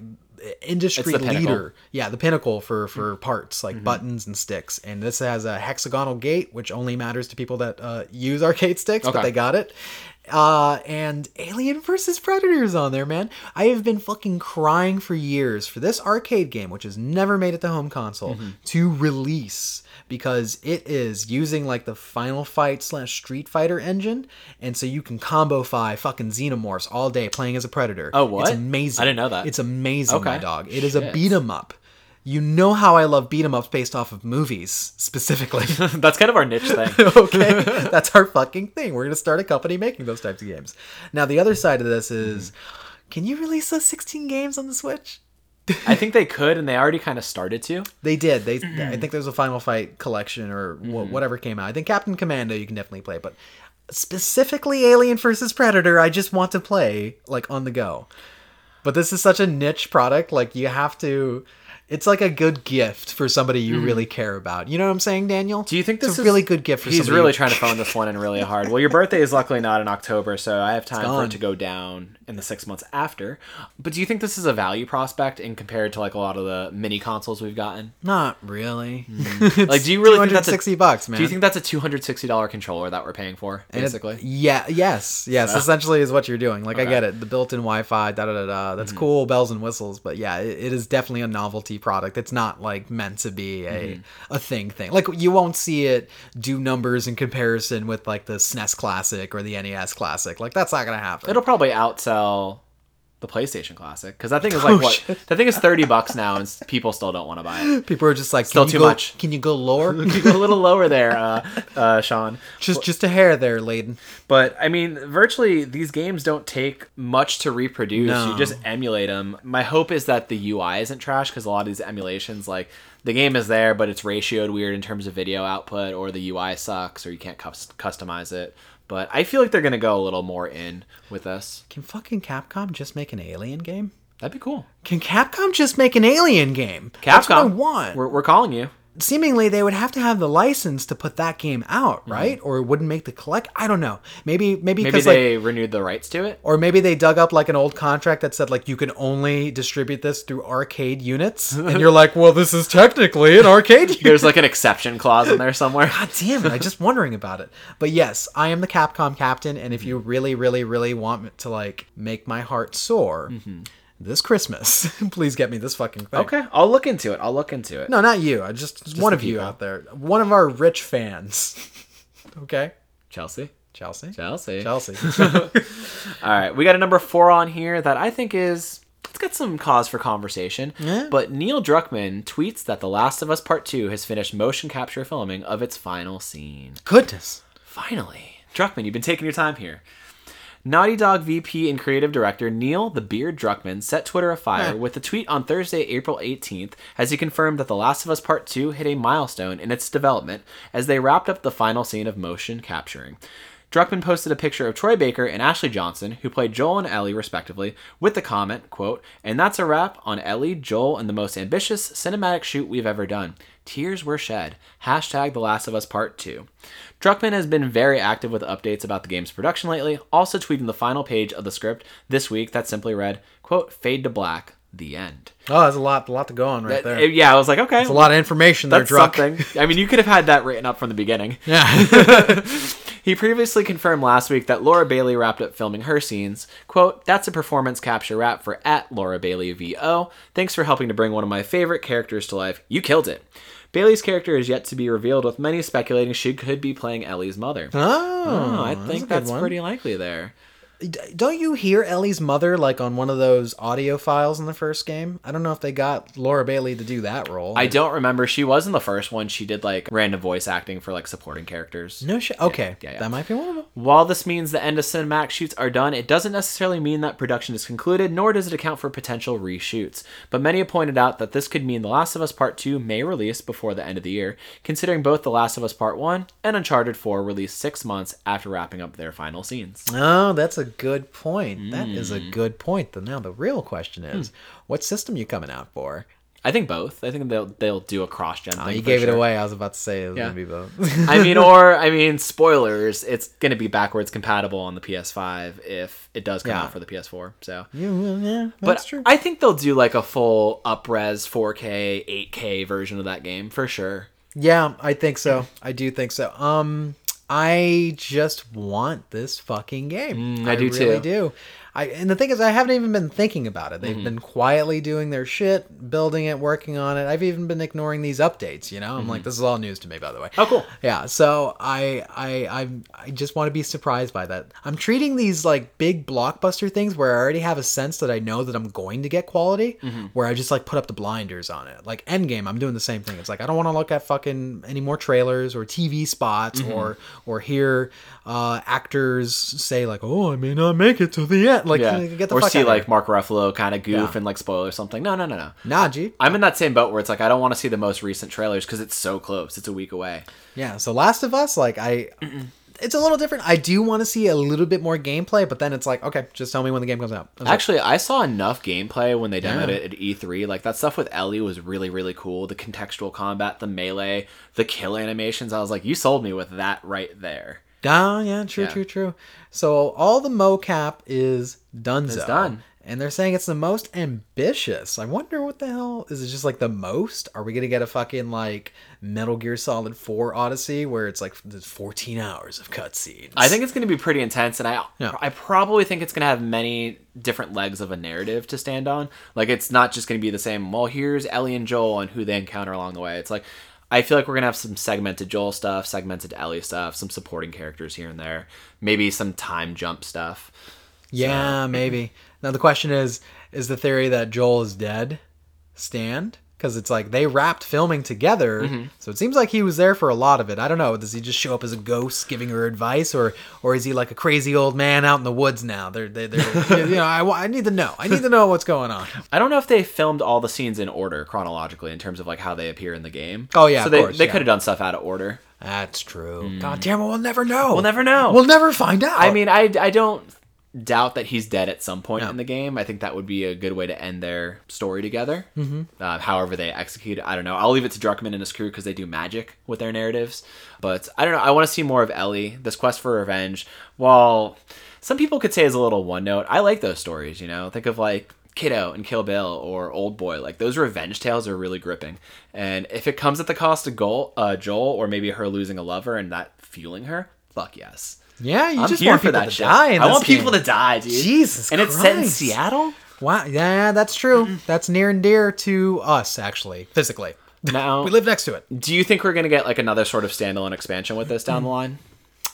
industry It's the pinnacle. leader. Yeah, the pinnacle for for parts like buttons and sticks. And this has a hexagonal gate, which only matters to people that uh, use arcade sticks, Okay. but they got it. Uh, and Alien vs. Predator is on there, man. I have been fucking crying for years for this arcade game, which has never made it to home console, Mm-hmm. to release because it is using like the Final Fight slash Street Fighter engine, and so you can combo fi fucking xenomorphs all day playing as a predator. Oh, what? It's amazing. I didn't know that. It's amazing, my Okay. dog. It is a Shit. beat 'em up. You know how I love beat 'em ups based off of movies specifically. That's kind of our niche thing. okay that's our fucking thing we're gonna start a company making those types of games now the other side of this is can you release those 16 games on the switch I think they could, and they already kind of started to. they did. They mm-hmm. i think there's a final fight collection or wh- mm-hmm. whatever came out. I think captain commando you can definitely play but specifically alien versus predator i just want to play like on the go. But this is such a niche product like you have to it's like a good gift for somebody you mm. really care about you know what i'm saying daniel Do you think it's this a is really good gift for He's really trying to phone this one in really hard. Well, your birthday is luckily not in October, so I have time for it to go down in the six months after. But do you think this is a value prospect in compared to like a lot of the mini consoles we've gotten? Not really. Mm. Like, do you really think that's sixty bucks, man? Do you think that's a two hundred sixty dollar controller that we're paying for, And it- basically? yeah. Yes. Yes. Essentially, is what you're doing. Like, I get it. The built-in Wi-Fi. Da da da da. That's mm-hmm. cool. Bells and whistles. But yeah, it, it is definitely a novelty product. It's not like meant to be a mm-hmm. a thing thing. Like you won't see it do numbers in comparison with like the SNES Classic or the NES Classic. Like that's not gonna happen. It'll probably outsell the PlayStation Classic because that thing is like Oh, what? shit. That thing is thirty bucks now, and people still don't want to buy it. People are just like, Still too go- much. Can you go lower? You go a little lower there, uh, uh, Shawn. just just a hair there, Layden. But I mean, virtually these games don't take much to reproduce. No. You just emulate them. My hope is that the UI isn't trash because a lot of these emulations, like the game is there, but it's ratioed weird in terms of video output, or the UI sucks, or you can't cus- customize it. But I feel like they're gonna go a little more in with us. Can fucking Capcom just make an Alien game? That'd be cool. Can Capcom just make an Alien game? That's what I Capcom, want. We're, we're calling you. Seemingly they would have to have the license to put that game out, right? Or it wouldn't make the collect. I don't know. Maybe maybe Mm-hmm. Maybe because like they renewed the rights to it. or maybe they dug up like an old contract that said like you can only distribute this through arcade units, and you're like, well, this is technically an arcade. There's like an exception clause in there somewhere. God damn it! I'm just wondering about it. But yes, I am the Capcom captain, and if you really, really, really want to like make my heart soar, this Christmas, please get me this fucking thing. Okay, I'll look into it. I'll look into it. No, not you. I just, one the of you out there. One of our rich fans. okay, Chelsea. Chelsea. Chelsea. Chelsea. All right, we got a number four on here that I think is it's got some cause for conversation. Yeah. But Neil Druckmann tweets that The Last of Us Part Two has finished motion capture filming of its final scene. Goodness. Finally, Druckmann, you've been taking your time here. Naughty Dog VP and creative director Neil the Beard Druckmann set Twitter afire Huh. with a tweet on Thursday, April 18th, as he confirmed that The Last of Us Part 2 hit a milestone in its development as they wrapped up the final scene of motion capturing. Druckmann posted a picture of Troy Baker and Ashley Johnson, who played Joel and Ellie respectively, with the comment, quote, And that's a wrap on Ellie, Joel, and the most ambitious cinematic shoot we've ever done. Tears were shed. Hashtag The Last of Us Part 2. Druckmann has been very active with updates about the game's production lately, also tweeting the final page of the script this week that simply read, quote, Fade to black, the end. Oh, there's a lot, a lot to go on right there. Yeah, I was like, okay. It's a lot of information there, That's Druck. something. I mean, you could have had that written up from the beginning. Yeah. He previously confirmed last week that Laura Bailey wrapped up filming her scenes. Quote, that's a performance capture wrap for at Laura Bailey VO. Thanks for helping to bring one of my favorite characters to life. You killed it. Bailey's character is yet to be revealed, with many speculating she could be playing Ellie's mother. oh, Oh, I think good that's pretty likely there. Don't you hear Ellie's mother like on one of those audio files in the first game? I don't know if they got Laura Bailey to do that role. I don't remember. She was in the first one. She did like random voice acting for like supporting characters. no shit. Okay, yeah, yeah. that might be one of them. While this means the end of cinematic shoots are done, it doesn't necessarily mean that production is concluded, nor does it account for potential reshoots. But many have pointed out that this could mean The Last of Us Part 2 may release before the end of the year, considering both The Last of Us Part 1 and Uncharted 4 released six months after wrapping up their final scenes. Oh, that's a good point. That is Hmm. a good point. Then now the real question is, what system you coming out for? I think both. I think they'll they'll do a cross gen Oh, you gave it away. I was about to say it was Yeah. gonna be both. I mean, or I mean, spoilers. It's gonna be backwards compatible on the PS5 if it does come Yeah. out for the PS4. So yeah, well, yeah, But true. I think they'll do like a full upres 4K, 8K version of that game for sure. Yeah, I think so. I do think so. Um, I just want this fucking game. Mm, I do really too. do. I, and the thing is, I haven't even been thinking about it. They've Mm-hmm. been quietly doing their shit, building it, working on it. I've even been ignoring these updates. You know, I'm like, this is all news to me, by the way. Mm-hmm. Oh, cool. Yeah, so I I I I just want to be surprised by that. I'm treating these like big blockbuster things where I already have a sense that I know that I'm going to get quality, Mm-hmm. where I just like put up the blinders on it. Like Endgame, I'm doing the same thing. It's like I don't want to look at fucking any more trailers or TV spots Mm-hmm. or or hear uh, actors say like, "Oh, I may not make it to the end." Like, Yeah. get the or fuck see outta like here. Mark Ruffalo kind of goof Yeah. and like spoil or something. No, no, no, no. Nah, G. I'm in that same boat where it's like I don't want to see the most recent trailers because it's so close. It's a week away. Yeah, so Last of Us, like I, it's a little different. I do want to see a little bit more gameplay, but then it's like, okay, just tell me when the game comes out. It. Actually, I saw enough gameplay when they demoed Yeah. it at E3. Like that stuff with Ellie was really, really cool. The contextual combat, the melee, the kill animations. I was like, you sold me with that right there. Ah, yeah, true, Yeah. true, true. So all the mocap is done. It's done. And they're saying it's the most ambitious. I wonder what the hell is it? Just like the most? Are we gonna get a fucking like Metal Gear Solid Four Odyssey where it's like 14 hours of cutscenes? I think it's going to be pretty intense, and I Yeah. I probably think it's going to have many different legs of a narrative to stand on. Like it's not just going to be the same. Well, here's Ellie and Joel and who they encounter along the way. It's like I feel like we're gonna have some segmented Joel stuff, segmented Ellie stuff, some supporting characters here and there, maybe some time jump stuff. Yeah, maybe. Now the question is: Is the theory that Joel is dead stand? Because it's like they wrapped filming together, Mm-hmm. so it seems like he was there for a lot of it. I don't know. Does he just show up as a ghost giving her advice, or or is he like a crazy old man out in the woods now? They're they they're you know I, I need to know. I need to know what's going on. I don't know if they filmed all the scenes in order chronologically in terms of like how they appear in the game. Oh, yeah, so of they course, they yeah. could have done stuff out of order. That's true. God damn it, we'll never know. We'll never know. We'll never find out. I mean, I, I don't doubt that he's dead at some point Yeah. in the game. I think that would be a good way to end their story together. Mm-hmm. Uh, however they execute it, I don't know. I'll leave it to Druckmann and his crew because they do magic with their narratives. But I don't know. I want to see more of Ellie. This quest for revenge, while some people could say is a little one note, I like those stories. You know, think of like Kiddo and Kill Bill or Old Boy. Like those revenge tales are really gripping. And if it comes at the cost of Joel, uh, Joel or maybe her losing a lover and that fueling her, fuck yes. Yeah, you I'm just want for people that to shit. die. I want people to die, dude. Jesus and it's set in Seattle. Wow, yeah, that's true. That's near and dear to us, actually, physically. Now, We live next to it. do you think we're gonna get like another sort of standalone expansion with this down the mm. line?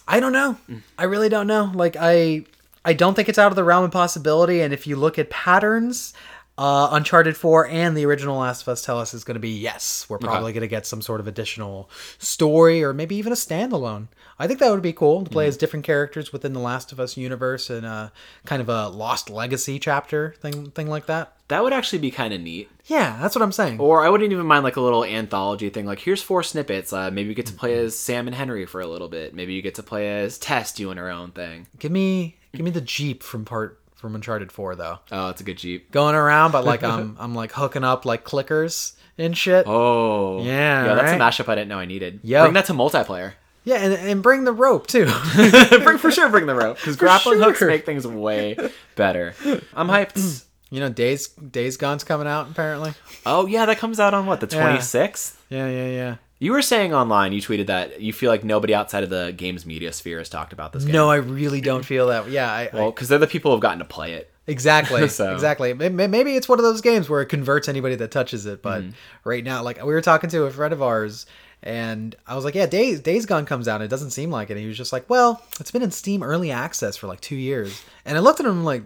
I don't know. Mm. I really don't know. Like I I don't think it's out of the realm of possibility and if you look at patterns uh, Uncharted 4 and the original Last of Us tell us is going to be yes. We're probably going to get some sort of additional story or maybe even a standalone. I think that would be cool to play as different characters within the Last of Us universe and uh, kind of a Lost Legacy chapter thing, thing like that. That would actually be kind of neat. Yeah, that's what I'm saying. Or I wouldn't even mind like a little anthology thing. Like here's four snippets. Uh, maybe you get to play as Sam and Henry for a little bit. Maybe you get to play as Tess doing her own thing. Give me give me the Jeep from part from Uncharted 4 though. Oh, it's a good Jeep. Going around but like I'm I'm like hooking up like clickers and shit. Oh, Yeah, yeah. That's a mashup I didn't know I needed. Yo. Bring that to multiplayer. Yeah, and, and bring the rope too. bring for sure. Bring the rope because grappling hooks make things way better. I'm hyped. you know, Days Days Gone's coming out apparently. oh yeah, that comes out on what the Yeah. 26th. Yeah, yeah, yeah. You were saying online, you tweeted that you feel like nobody outside of the games media sphere has talked about this game. No, I really don't feel that. Yeah, I, Well, because they're the people who've gotten to play it. exactly, So- exactly. May- may- Maybe it's one of those games where it converts anybody that touches it. But Mm-hmm. right now, like we were talking to a friend of ours, and I was like, "Yeah, Days Days Gone comes out. and It doesn't seem like it." And he was just like, "Well, it's been in Steam early access for like two years." And I looked at him like,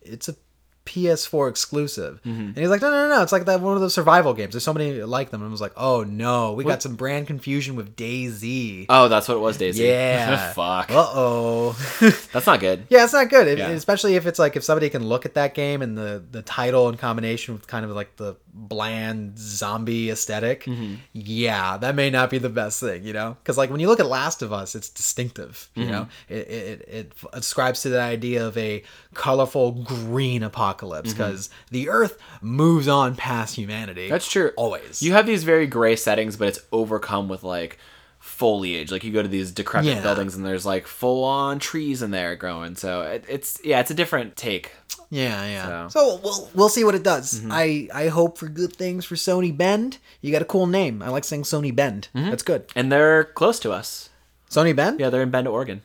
"It's a." PS4 exclusive, Mm-hmm. and he's like, no, no, no, no, it's like that one of those survival games. There's so many like them, and I was like, oh no, we got some brand confusion with DayZ. Oh, that's what it was, DayZ. Yeah. Fuck. Uh oh. That's not good. yeah, it's not good. It- Yeah. Especially if it's like if somebody can look at that game and the the title in combination with kind of like the bland zombie esthetic Mm-hmm. Yeah, that may not be the best thing, you know? Because like when you look at Last of Us, it's distinctive. You know, Mm-hmm. it, it it ascribes to the idea of a colorful green apocalypse because the Earth moves on past humanity. Mm-hmm. That's true. Always. You have these very gray settings, but it's overcome with like foliage. Like you go to these decrepit Yeah. buildings and there's like full on trees in there growing. So it, it's yeah, it's a different take. Yeah, yeah. So- Mm-hmm. So, we'll we'll see what it does. I I hope for good things for Sony Bend. You got a cool name. I like saying Sony Bend. Mm-hmm. That's good. And they're close to us. Sony Bend. Yeah, they're in Bend, Oregon.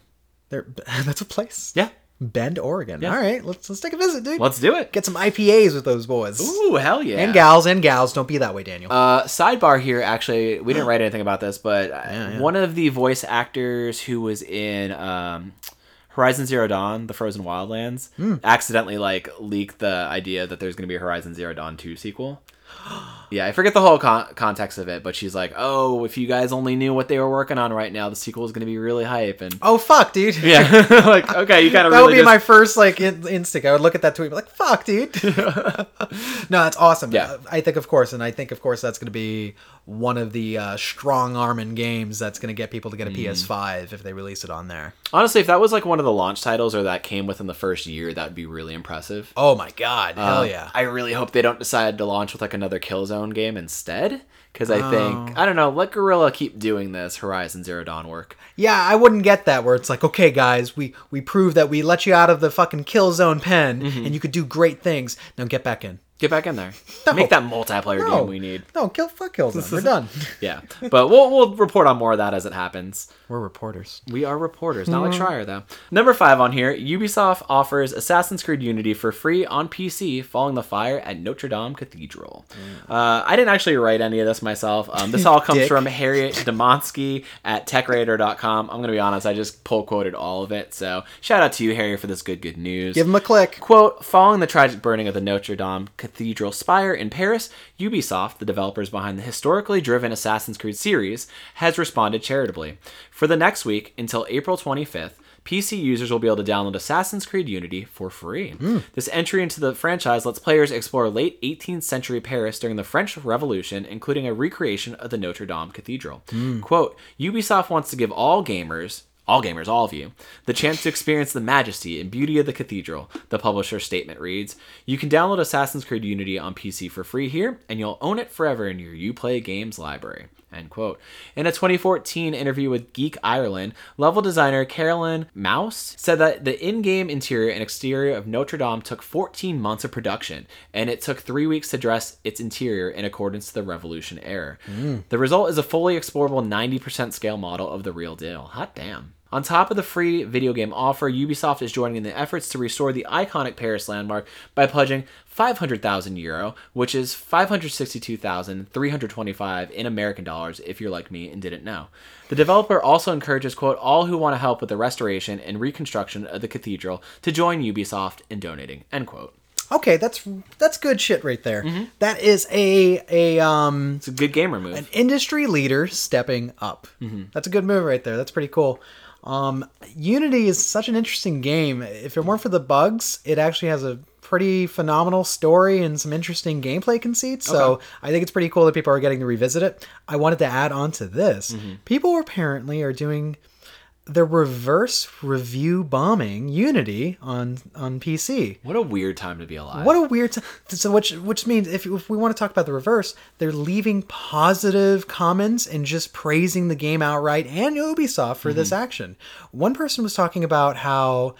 They're, that's a place. Yeah. Bend, Oregon. Yeah. All right, let's let's take a visit, dude. Let's do it. get some IPAs with those boys. Ooh, hell yeah. And gals and gals. Don't be that way, Daniel. Uh, sidebar here, actually, we didn't write anything about this, but uh yeah. one of the voice actors who was in um, Horizon Zero Dawn: The Frozen Wildlands Hmm. accidentally like leaked the idea that there's going to be a Horizon Zero Dawn two sequel. Yeah, I forget the whole con- context of it, but she's like, "Oh, if you guys only knew what they were working on right now, the sequel is going to be really hype." And oh fuck, dude. yeah, like okay, you kind of That really would be just- my first like in- instinct. I would look at that tweet and be like, "Fuck, dude." no, that's awesome. Yeah. Uh, I think, of course, and I think, of course, that's going to be one of the uh, strong arming games that's going to get people to get Mm. a PS5 if they release it on there. honestly, if that was like one of the launch titles or that came within the first year, that would be really impressive. Oh my god, hell Uh, yeah! I really hope they don't decide to launch with like another Killzone game instead. Because I Oh. think I don't know, let Guerrilla keep doing this Horizon Zero Dawn work. Yeah, I wouldn't get that where it's like, okay, guys, we we prove that we let you out of the fucking Killzone pen Mm-hmm. and you could do great things. Now get back in. Get back in there. No. Make that multiplayer No. game we need. No, kill fuck Killzone. We're done. Yeah, but we'll we'll report on more of that as it happens. We're reporters. We are reporters, not Mm-hmm. like Schreier though. Number five on here, Ubisoft offers Assassin's Creed Unity for free on PC following the fire at Notre Dame Cathedral. Uh, I didn't actually write any of this myself. Um, this all comes Dick. from Harriet Demonsky at TechRadar.com. I'm gonna be honest, I just pull quoted all of it. So shout out to you, Harriet, for this good good news. Give him a click. Quote, following the tragic burning of the Notre Dame Cathedral spire in Paris, Ubisoft, the developers behind the historically driven Assassin's Creed series, has responded charitably. For the next week, until April 25th, PC users will be able to download Assassin's Creed Unity for free. This entry into the franchise lets players explore late 18th century Paris during the French Revolution, including a recreation of the Notre Dame Cathedral. Quote, Ubisoft wants to give all gamers, all gamers, all of you, the chance to experience the majesty and beauty of the cathedral. The publisher's statement reads You can download Assassin's Creed Unity on PC for free here, and you'll own it forever in your Uplay Games library. End quote. In a 2014 interview with Geek Ireland, level designer Caroline Miousse said that the in game interior and exterior of Notre Dame took 14 months of production, and it took three weeks to dress its interior in accordance to the Revolution era. Mm. The result is a fully explorable 90% scale model of the real deal. Hot damn. On top of the free video game offer, Ubisoft is joining in the efforts to restore the iconic Paris landmark by pledging 500,000 euro, which is 562,325 in American dollars if you're like me and didn't know. The developer also encourages, quote, all who want to help with the restoration and reconstruction of the cathedral to join Ubisoft in donating, end quote. Okay, that's that's good shit right there. Mm-hmm. That is a a um It's a good gamer move. an industry leader stepping up. Mm-hmm. That's a good move right there. That's pretty cool. Um, Unity is such an interesting game. If it weren't for the bugs, it actually has a pretty phenomenal story and some interesting gameplay conceits. So Okay. I think it's pretty cool that people are getting to revisit it. I wanted to add on to this. Mm-hmm. People apparently are doing the reverse review bombing Unity on on PC. what a weird time to be alive. What a weird. time. so which which means if, if we want to talk about the reverse, they're leaving positive comments and just praising the game outright and Ubisoft for this action. One person was talking about how.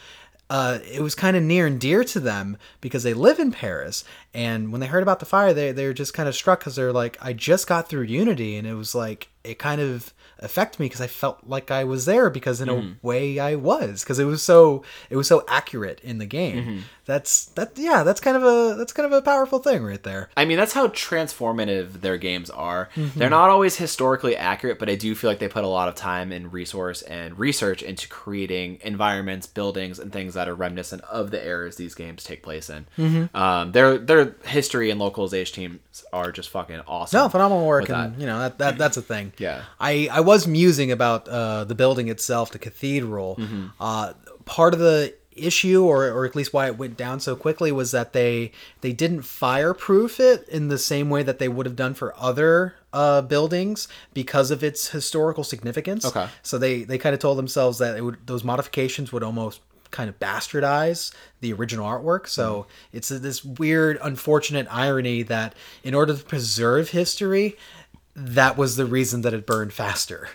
Uh, it was kind of near and dear to them because they live in Paris, and when they heard about the fire, they they were just kind of struck because they're like, I just got through Unity, and it was like it kind of affected me because I felt like I was there because in a way I was because it was so it was so accurate in the game. That's that yeah, that's kind of a that's kind of a powerful thing right there. I mean, that's how transformative their games are. Mm-hmm. They're not always historically accurate, but I do feel like they put a lot of time and resource and research into creating environments, buildings, and things that are reminiscent of the eras these games take place in. Mm-hmm. Um, their their history and localization teams are just fucking awesome. No, phenomenal work, and that. you know that, that that's a thing. Yeah. I I was musing about uh, the building itself, the cathedral. Mm-hmm. Uh, part of the issue, or or at least why it went down so quickly, was that they they didn't fireproof it in the same way that they would have done for other uh, buildings because of its historical significance. Okay. So they they kind of told themselves that it would those modifications would almost kind of bastardize the original artwork. So it's this weird, unfortunate irony that in order to preserve history, that was the reason that it burned faster.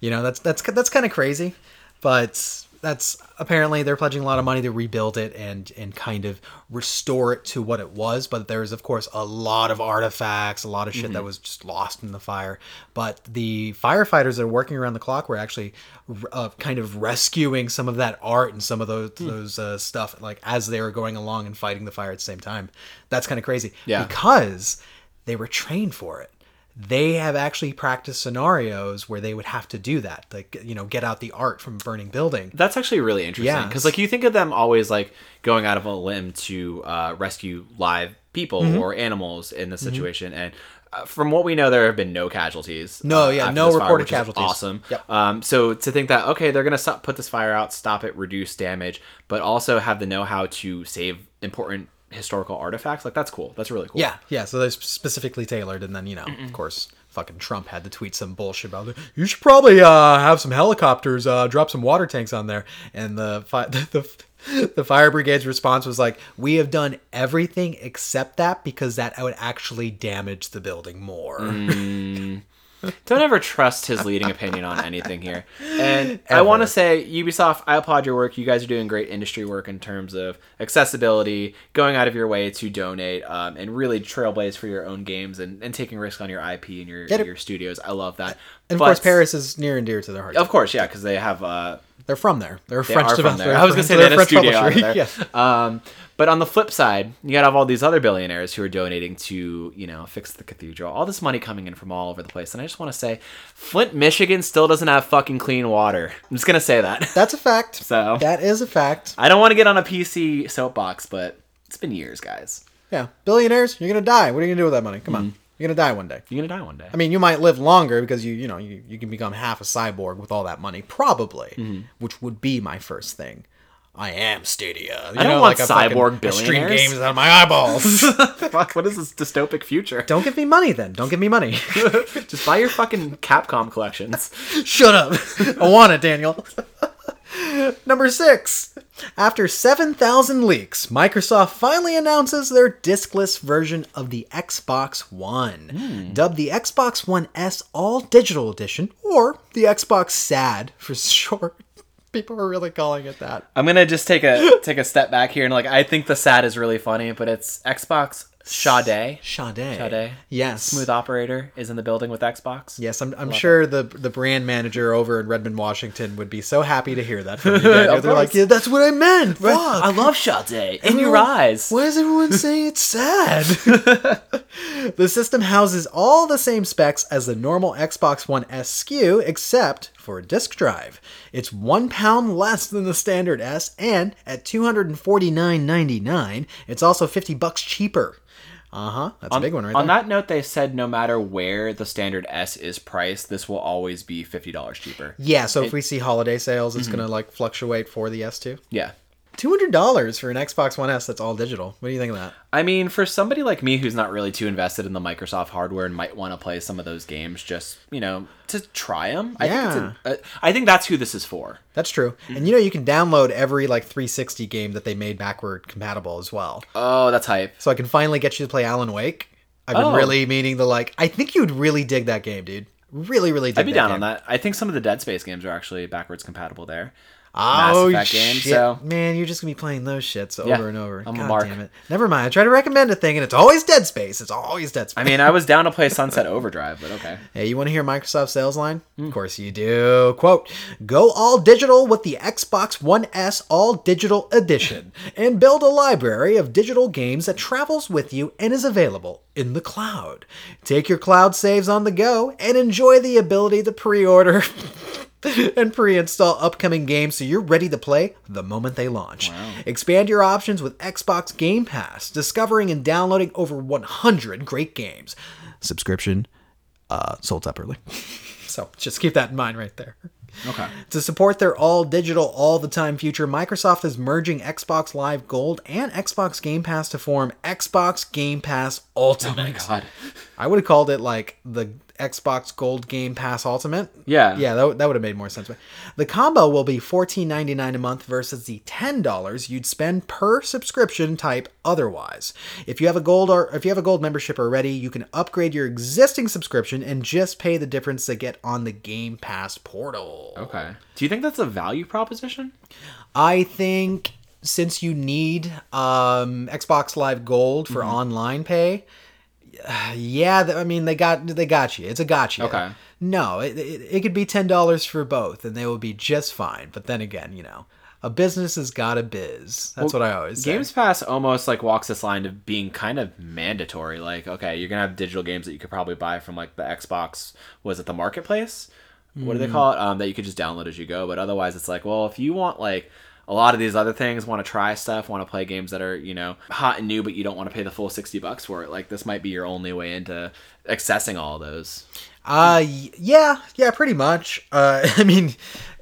You know, that's that's that's kind of crazy, but that's apparently they're pledging a lot of money to rebuild it and and kind of restore it to what it was. But there's of course a lot of artifacts, a lot of shit that was just lost in the fire. But the firefighters that are working around the clock were actually uh, kind of rescuing some of that art and some of those those uh, stuff like as they were going along and fighting the fire at the same time. That's kind of crazy. Yeah. because they were trained for it they have actually practiced scenarios where they would have to do that like you know get out the art from burning building That's actually really interesting Yeah. because, like, you think of them always like going out of a limb to uh, rescue live people Mm-hmm. or animals in this situation, and uh, from what we know, there have been no casualties. No, uh, yeah, no fire, reported casualties. Awesome. Yep. Um, so to think that okay, they're gonna stop, put this fire out, stop it, reduce damage, but also have the know-how to save important historical artifacts, like that's cool. That's really cool. yeah yeah so they're specifically tailored and then you know of course fucking trump had to tweet some bullshit about it you should probably uh have some helicopters uh drop some water tanks on there and the fi- the, the the fire brigade's response was like we have done everything except that because that would actually damage the building more Don't ever trust his leading opinion on anything here. And I want to say, Ubisoft, I applaud your work. You guys are doing great industry work in terms of accessibility, going out of your way to donate, um, and really trailblaze for your own games and, and taking risk on your IP and your your studios. I love that. and of course paris is near and dear to their heart. Of course, yeah, because they have. Uh, they're from there they're a they french are from there. I was gonna say they're a studio publisher. yes Um, but on the flip side, you gotta have all these other billionaires who are donating to, you know, fix the cathedral. All this money coming in from all over the place. And I just want to say, Flint, Michigan still doesn't have fucking clean water. I'm just gonna say that. that's a fact So that is a fact I don't want to get on a PC soapbox, but it's been years, guys. Yeah, billionaires, you're gonna die. What are you gonna do with that money? Come on, you're gonna die one day. You're gonna die one day. I mean, you might live longer because you, you know, you, you can become half a cyborg with all that money, probably, mm-hmm. which would be my first thing. I am Stadia. You I don't know, want like fucking- cyborg I stream games out of my eyeballs. Fuck, what is this dystopic future? Don't give me money then. Don't give me money. Just buy your fucking Capcom collections. Shut up. I want it, Daniel. Number six. After 7,000 leaks, Microsoft finally announces their diskless version of the Xbox One. Hmm. Dubbed the Xbox One S All Digital Edition, or the Xbox SAD for short. People are really calling it that. I'm gonna just take a take a step back here and like I think the sad is really funny, but it's Xbox Sade. Sade. Sade. Yes. Smooth operator is in the building with Xbox. Yes, I'm, I'm sure the the brand manager over in Redmond, Washington would be so happy to hear that from you. Daniel. They're like, yeah, that's what I meant. Fuck. I love Sade. In your eyes. Why is everyone saying it's sad? the system houses all the same specs as the normal Xbox One S SKU, except for a disk drive. It's one pound less than the standard S, and at two hundred and forty nine ninety nine, it's also fifty bucks cheaper. Uh huh. That's a big one right On there. that note, they said no matter where the standard S is priced, this will always be fifty dollars cheaper. yeah. So if we see holiday sales, it's gonna like fluctuate for the S two. Yeah. Two hundred dollars for an Xbox One S that's all digital. What do you think of that? I mean, for somebody like me who's not really too invested in the Microsoft hardware and might want to play some of those games, just you know, to try them. I think, it's a, I think that's who this is for. That's true. Mm-hmm. And you know you can download every like 360 game that they made backward compatible as well. Oh, that's hype. So I can finally get you to play Alan Wake. I've been Oh. really meaning to like I think you'd really dig that game, dude. Really, really dig I'd be down game. on that. I think some of the Dead Space games are actually backwards compatible there. Oh Mass Effect game, shit. so- Man, you're just gonna be playing those shits over Yeah, and over. I'm a God mark. damn it. Never mind. I try to recommend a thing and it's always Dead Space. It's always Dead Space. I mean, I was down to play Sunset Overdrive, but okay. Hey, you want to hear Microsoft sales line? Hmm. Of course you do. Quote, go all digital with the Xbox One S All Digital Edition and build a library of digital games that travels with you and is available in the cloud. Take your cloud saves on the go and enjoy the ability to pre and pre-install upcoming games so you're ready to play the moment they launch. Expand your options with Xbox Game Pass, discovering and downloading over 100 great games. Subscription uh, sold up early. so just keep that in mind right there. Okay. To support their all digital, all the time future, Microsoft is merging Xbox Live Gold and Xbox Game Pass to form Xbox Game Pass Ultimate. Oh my god. I would have called it like the Xbox Gold Game Pass Ultimate. Yeah. Yeah, that, that would have made more sense. But the combo will be $14.99 a month versus the $10 you'd spend per subscription type otherwise. If you have a gold or if you have a gold membership already, you can upgrade your existing subscription and just pay the difference to get on the Game Pass portal. Okay. Do you think that's a value proposition? I think since you need um, Xbox Live Gold for online pay, yeah, th- I mean they got they got you. It's a gotcha. Okay. No, it, it, it could be ten dollars for both, and they will be just fine. But then again, you know, a business has got a biz. That's what I always say. Games Pass almost like walks this line of being kind of mandatory. Like, okay, you're gonna have digital games that you could probably buy from like the Xbox. Was it the marketplace? What do Hmm. they call it? Um, that you could just download as you go. But otherwise, it's like, well, if you want like a lot of these other things, want to try stuff, want to play games that are you know hot and new, but you don't want to pay the full sixty bucks for it. Like, this might be your only way into accessing all those. Uh, yeah, yeah, pretty much. Uh, I mean,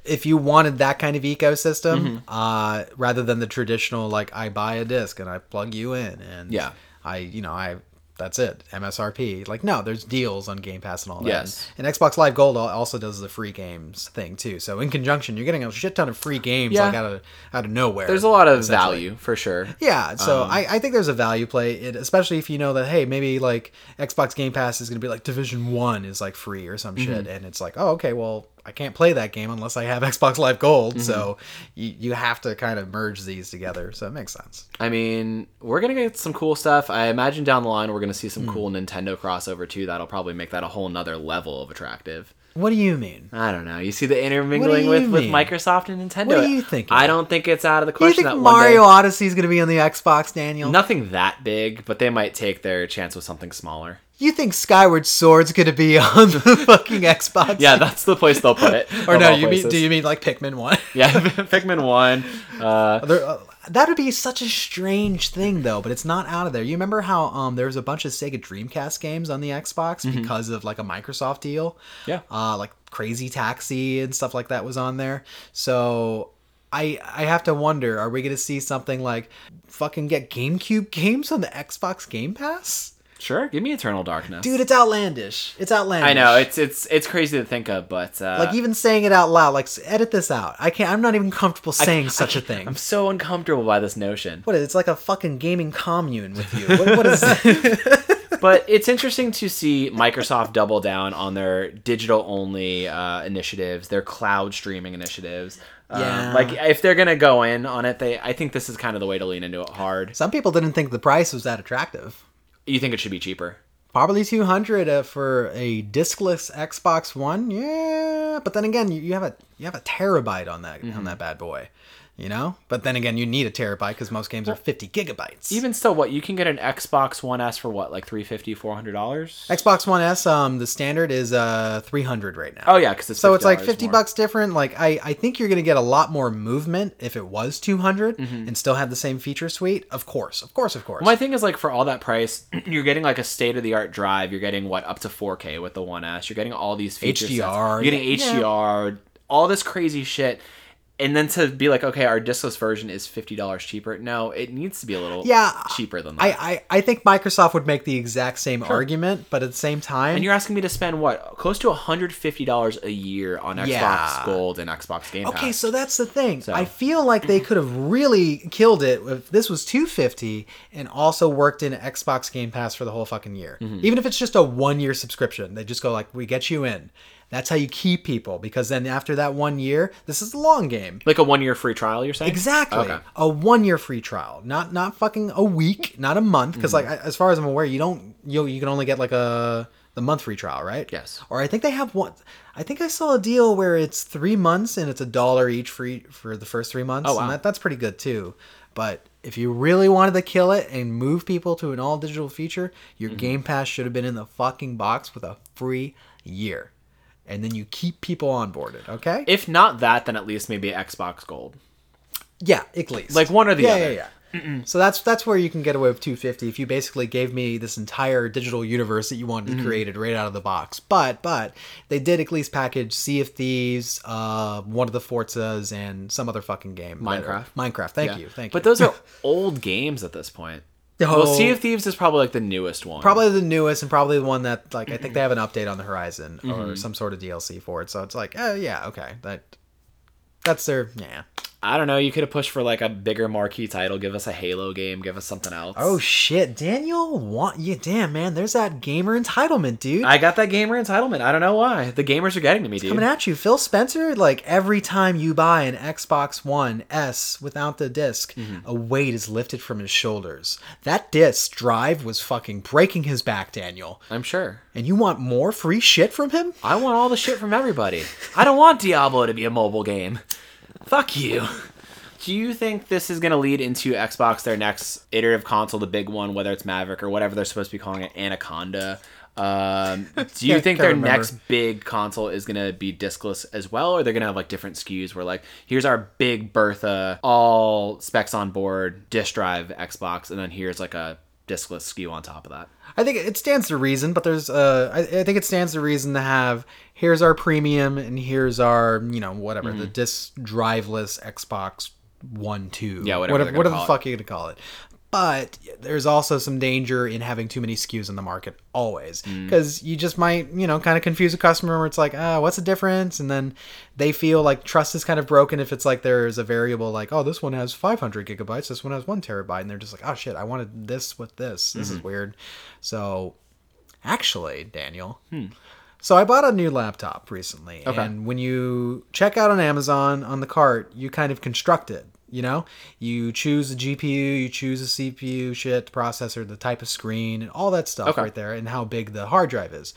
if you wanted that kind of ecosystem, Mm-hmm. uh, rather than the traditional like I buy a disc and I plug you in and Yeah. I you know I that's it MSRP. Like no, there's deals on Game Pass and all that. Yes. And, and Xbox Live Gold also does the free games thing too. So in conjunction, you're getting a shit ton of free games Yeah. like out of out of nowhere. There's a lot of value for sure. Yeah, so Um, I, I think there's a value play, it, especially if you know that hey, maybe like Xbox Game Pass is going to be like Division One is like free or some Mm-hmm. shit, and it's like, oh, okay, well, I can't play that game unless I have Xbox Live Gold, Mm-hmm. so you, you have to kind of merge these together, so it makes sense. I mean, we're gonna get some cool stuff. I imagine down the line we're gonna see some Hmm. cool Nintendo crossover too. That'll probably make that a whole nother level of attractive. What do you mean? I don't know. You see the intermingling with, with? Microsoft and Nintendo. What are you thinking? I don't think it's out of the Do you question think Mario day, Odyssey is going to be on the Xbox, Daniel? nothing that big, but they might take their chance with something smaller. You think Skyward Sword's going to be on the fucking Xbox? Yeah, that's the place they'll put it. or no? You mean do you mean like Pikmin One? Yeah, Pikmin one. Uh, There, uh, that would be such a strange thing, though. But it's not out of there. You remember how um there was a bunch of Sega Dreamcast games on the Xbox because of like a Microsoft deal. Yeah. Uh, like Crazy Taxi and stuff like that was on there. So. I, I have to wonder, are we going to see something like fucking get GameCube games on the Xbox Game Pass? Sure, give me Eternal Darkness, Dude, it's outlandish. It's outlandish. I know it's it's it's crazy to think of, but uh, like even saying it out loud, like edit this out. I can't. I'm not even comfortable saying such a thing. I'm so uncomfortable by this notion. What is it? It's like a fucking gaming commune with you. What, what is but it's interesting to see Microsoft double down on their digital only uh, initiatives, their cloud streaming initiatives. Um, Yeah. like if they're gonna go in on it, they I think this is kind of the way to lean into it hard. Some people didn't think the price was that attractive. You think it should be cheaper? Probably 200 uh, for a discless Xbox One. Yeah, but then again, you, you have a you have a terabyte on that Mm-hmm. on that bad boy. You know? But then again, you need a terabyte because most games are 50 gigabytes. Even still, what you can get an Xbox One S for what, like 350 400 dollars? Xbox One S, um, the standard is uh 300 right now. Oh yeah, because it's So it's like $50 50 more. bucks different. Like I, I think you're gonna get a lot more movement if it was 200 Mm-hmm. and still have the same feature suite. Of course, of course, of course. My thing is like for all that price, you're getting like a state of the art drive. You're getting what up to 4K with the One S. You're getting all these features. HDR, You're getting yeah. HDR, all this crazy shit. And then to be like, okay, our discless version is fifty dollars cheaper. No, it needs to be a little Yeah, cheaper than that. I, I, I think Microsoft would make the exact same argument, but at the same time, and you're asking me to spend what close to hundred fifty dollars a year on Xbox Yeah. Gold and Xbox Game Pass. Okay, so that's the thing. So- I feel like they could have really killed it if this was 250 and also worked in Xbox Game Pass for the whole fucking year. Mm-hmm. Even if it's just a one year subscription, they just go like, "We get you in." That's how you keep people because then after that one year, this is a long game. like a one year free trial. You're saying Exactly. Okay. A one year free trial, not not fucking a week, not a month. Because Mm-hmm. like as far as I'm aware, you don't you you can only get like a the month free trial, right? Yes. Or I think they have one. I think I saw a deal where it's three months and it's a dollar each free for the first three months. Oh, wow. And that, that's pretty good too. But if you really wanted to kill it and move people to an all digital feature, your Mm-hmm. Game Pass should have been in the fucking box with a free year. And then you keep people onboarded, okay? If not that, then at least maybe Xbox Gold. Yeah, at least Like one or the yeah, other. Yeah, yeah, So that's that's where you can get away with 250 if you basically gave me this entire digital universe that you wanted Mm-hmm. created right out of the box. But but they did at least package Sea of Thieves, uh, one of the Forzas, and some other fucking game. Minecraft. Minecraft. Thank Yeah. you. Thank but you. But those are old games at this point. Well, Oh, Sea of Thieves is probably like the newest one. probably the newest and probably the one that like I think they have an update on the horizon Mm-hmm. or some sort of DLC for it. So it's like, oh yeah, okay, that that's their yeah. I don't know. You could have pushed for like a bigger marquee title. Give us a Halo game. Give us something else. Oh shit, Daniel, want you? Damn man, there's that gamer entitlement, dude. I got that gamer entitlement. I don't know why. The gamers are getting to me, dude. Coming at you, Phil Spencer. Like every time you buy an Xbox One S without the disk Mm-hmm. a weight is lifted from his shoulders. That disc drive was fucking breaking his back, Daniel. I'm sure. And you want more free shit from him? I want all the shit from everybody. I don't want Diablo to be a mobile game. Fuck you. Do you think this is going to lead into Xbox, their next iterative console, the big one, whether it's Maverick or whatever they're supposed to be calling it, Anaconda? Um, do you think their remember. next big console is going to be discless as well, or they're going to have like different SKUs where like here's our big Bertha, all specs on board, disk drive Xbox, and then here's like a diskless SKU on top of that? I think it stands to reason, but there's uh, I, I think it stands to reason to have here's our premium and here's our you know whatever Mm-hmm. the disc driveless Xbox One Two Yeah, whatever whatever, whatever the it. fuck you're gonna call it. But there's also some danger in having too many SKUs in the market always Mm. because you just might you know kind of confuse a customer where it's like ah what's the difference and then they feel like trust is kind of broken if it's like there's a variable like oh this one has 500 gigabytes this one has one terabyte and they're just like oh shit I wanted this with this this Mm-hmm. is weird so actually Daniel so I bought a new laptop recently, Okay. and when you check out on Amazon on the cart, you kind of construct it. You know, you choose the GPU, you choose the CPU, shit, processor, the type of screen, and all that stuff Okay. right there, and how big the hard drive is.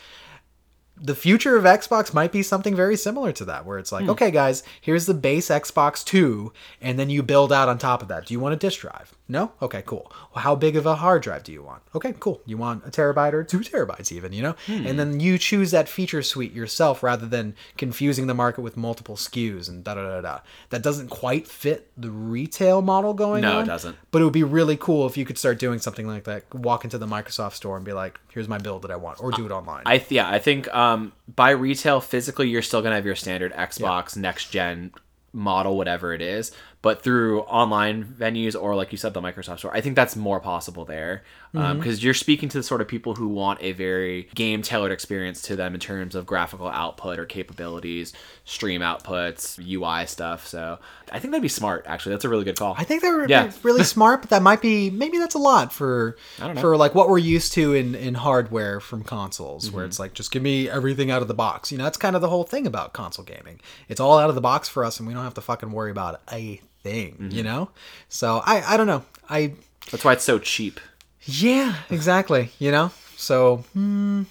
The future of Xbox might be something very similar to that, where it's Hmm. like, okay, guys, here's the base Xbox Two, and then you build out on top of that. Do you want a disk drive? No? Okay, cool. Well, how big of a hard drive do you want? Okay, cool. You want a terabyte or two terabytes, even, you know? Hmm. And then you choose that feature suite yourself rather than confusing the market with multiple SKUs and da da da da. That doesn't quite fit the retail model going No, on. it doesn't. But it would be really cool if you could start doing something like that. Walk into the Microsoft store and be like, here's my build that I want, or do it online. I th- yeah, I think um, by retail physically, you're still gonna have your standard Xbox next gen model, whatever it is. But through online venues or like you said, the Microsoft Store, I think that's more possible there because Mm-hmm. you're speaking to the sort of people who want a very game tailored experience to them in terms of graphical output or capabilities, stream outputs, UI stuff. So I think that'd be smart. Actually, that's a really good call. I think they're Yeah. really smart, but that might be maybe that's a lot for for like what we're used to in in hardware from consoles, Mm-hmm. where it's like just give me everything out of the box. You know, that's kind of the whole thing about console gaming. It's all out of the box for us, and we don't have to fucking worry about a thing. Mm-hmm. You know, so I I don't know. I that's why it's so cheap. yeah, exactly. You know, so hmm,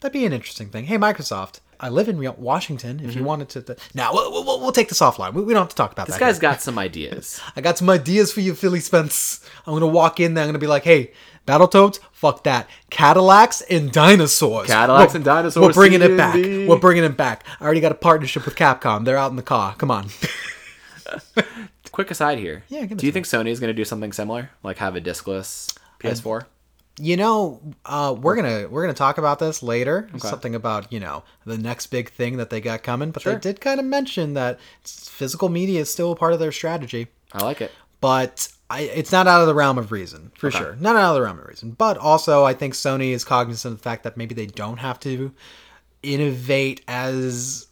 that'd be an interesting thing. Hey, Microsoft. I live in Washington. If you wanted to, th- now we'll, we'll, we'll take this offline. We, we don't have to talk about Mm-hmm. This that. guy's here. got some ideas. I got some ideas for you, Philly Spence. I'm gonna walk in there. I'm gonna be like, "Hey, Battletoads, fuck that. Cadillacs and dinosaurs. Cadillacs We're- and dinosaurs, We're bringing it back. C&D. We're bringing it back. I already got a partnership with Capcom. They're out in the car. Come on. Quick aside here. Yeah, Do you think Sony is going to do something similar, like have a discless PS4? you know, uh, we're gonna we're gonna talk about this later. Something about you know the next big thing that they got coming. But they did kind of mention that physical media is still a part of their strategy. I like it. but I, it's not out of the realm of reason for Okay. sure. Not out of the realm of reason, but also I think Sony is cognizant of the fact that maybe they don't have to innovate as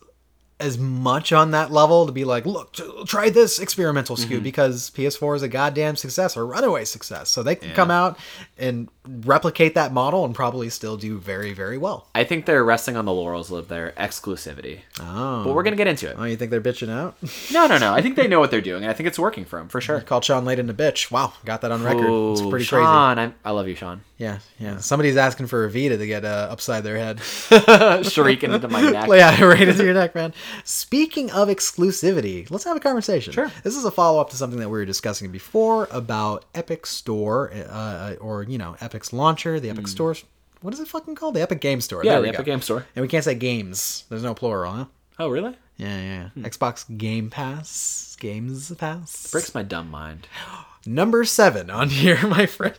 as much on that level to be like, look, try this experimental SKU Mm-hmm. because PS4 is a goddamn success or runaway success. So they can come out and replicate that model and probably still do very, very well. I think they're resting on the laurels of their exclusivity. Oh. But we're going to get into it. Oh, you think they're bitching out? No, no, no. I think they know what they're doing, and I think it's working for them, for sure. Called Shawn Layden a bitch. Wow, got that on record. it's Ooh, pretty crazy. Shawn, I, love you, Shawn. Yeah, yeah. Somebody's asking for a Vita to get uh, upside their head. Shrieking into my neck. yeah, right into your neck, man. Speaking of exclusivity, let's have a conversation. Sure. This is a follow up to something that we were discussing before about Epic Store, uh, or you know, Epic's launcher, the Epic Store. What is it fucking called? The Epic Game Store. Yeah, There the Epic go. Game Store. And we can't say games. There's no plural, huh? Oh, really? Yeah, yeah. Hmm. yeah. Xbox Game Pass, Games Pass. Breaks my dumb mind. Number seven on here, my friend.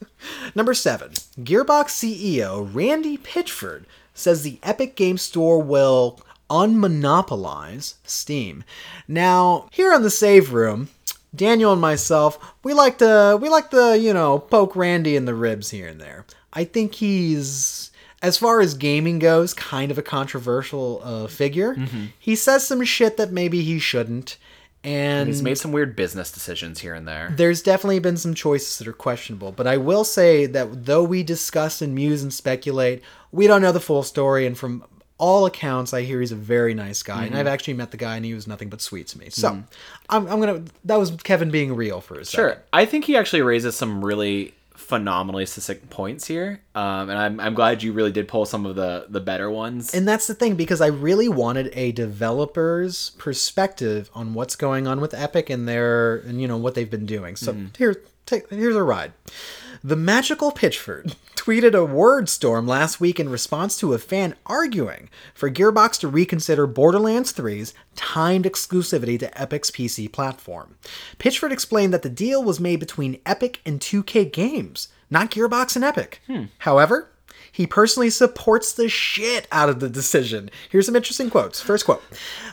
Number seven. Gearbox CEO Randy Pitchford says the Epic Game Store will unmonopolize Steam. Now, here on the save room, Daniel and myself, we like to we like to, you know, poke Randy in the ribs here and there. I think he's as far as gaming goes, kind of a controversial uh, figure. He says some shit that maybe he shouldn't, and He's made some weird business decisions here and there. there's definitely been some choices that are questionable. But I will say that though we discuss and muse and speculate, we don't know the full story. And from all accounts, I hear he's a very nice guy. And mm-hmm. I've actually met the guy, and he was nothing but sweet to me. So mm-hmm. I'm, I'm gonna. That was Kevin being real for a second. Sure. I think he actually raises some really phenomenally succinct points here. Um, and I'm, I'm glad you really did pull some of the, the better ones. And that's the thing because I really wanted a developer's perspective on what's going on with Epic and their and you know what they've been doing. So mm-hmm. here, take here's a ride. The magical Pitchford tweeted a word storm last week in response to a fan arguing for Gearbox to reconsider Borderlands 3's timed exclusivity to Epic's PC platform. Pitchford explained that the deal was made between Epic and 2K Games, not Gearbox and Epic. Hmm. However, he personally supports the shit out of the decision. Here's some interesting quotes. First quote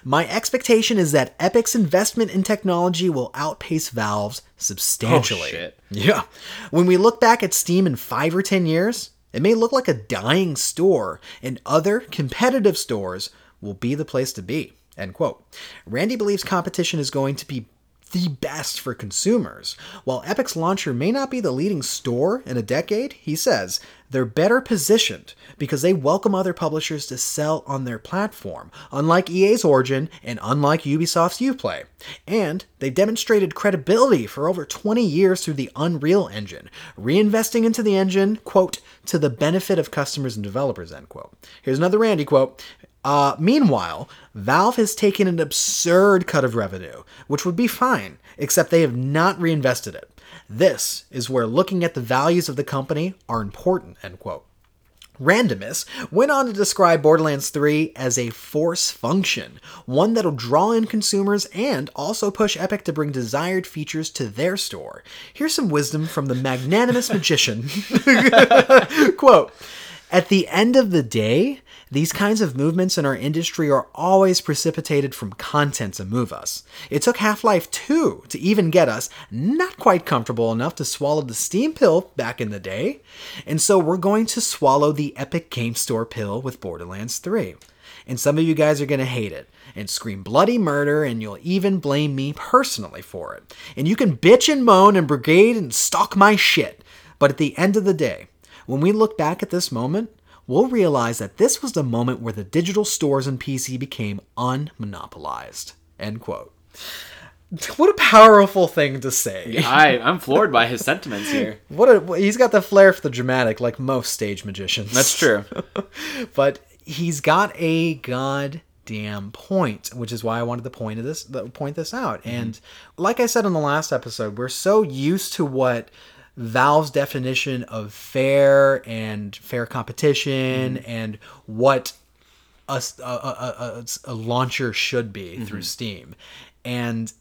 My expectation is that Epic's investment in technology will outpace Valve's substantially. Oh, shit. Yeah. When we look back at Steam in five or 10 years, it may look like a dying store, and other competitive stores will be the place to be. End quote. Randy believes competition is going to be the best for consumers. While Epic's launcher may not be the leading store in a decade, he says they're better positioned because they welcome other publishers to sell on their platform, unlike EA's Origin and unlike Ubisoft's Uplay. And they've demonstrated credibility for over 20 years through the Unreal Engine, reinvesting into the engine, quote, to the benefit of customers and developers, end quote. Here's another Randy quote. Uh, meanwhile, Valve has taken an absurd cut of revenue, which would be fine, except they have not reinvested it. This is where looking at the values of the company are important, end quote. Randomus went on to describe Borderlands 3 as a force function, one that'll draw in consumers and also push Epic to bring desired features to their store. Here's some wisdom from the magnanimous magician. Quote At the end of the day, these kinds of movements in our industry are always precipitated from content to move us. It took Half Life 2 to even get us not quite comfortable enough to swallow the Steam pill back in the day, and so we're going to swallow the Epic Game Store pill with Borderlands 3. And some of you guys are going to hate it and scream bloody murder, and you'll even blame me personally for it. And you can bitch and moan and brigade and stalk my shit. But at the end of the day, when we look back at this moment, we'll realize that this was the moment where the digital stores and PC became unmonopolized. End quote. What a powerful thing to say. I, I'm floored by his sentiments here. What a he's got the flair for the dramatic like most stage magicians. That's true. but he's got a goddamn point, which is why I wanted to point this point this out. Mm-hmm. And like I said in the last episode, we're so used to what Valve's definition of fair and fair competition mm-hmm. and what a, a, a, a, a launcher should be through mm-hmm. Steam. And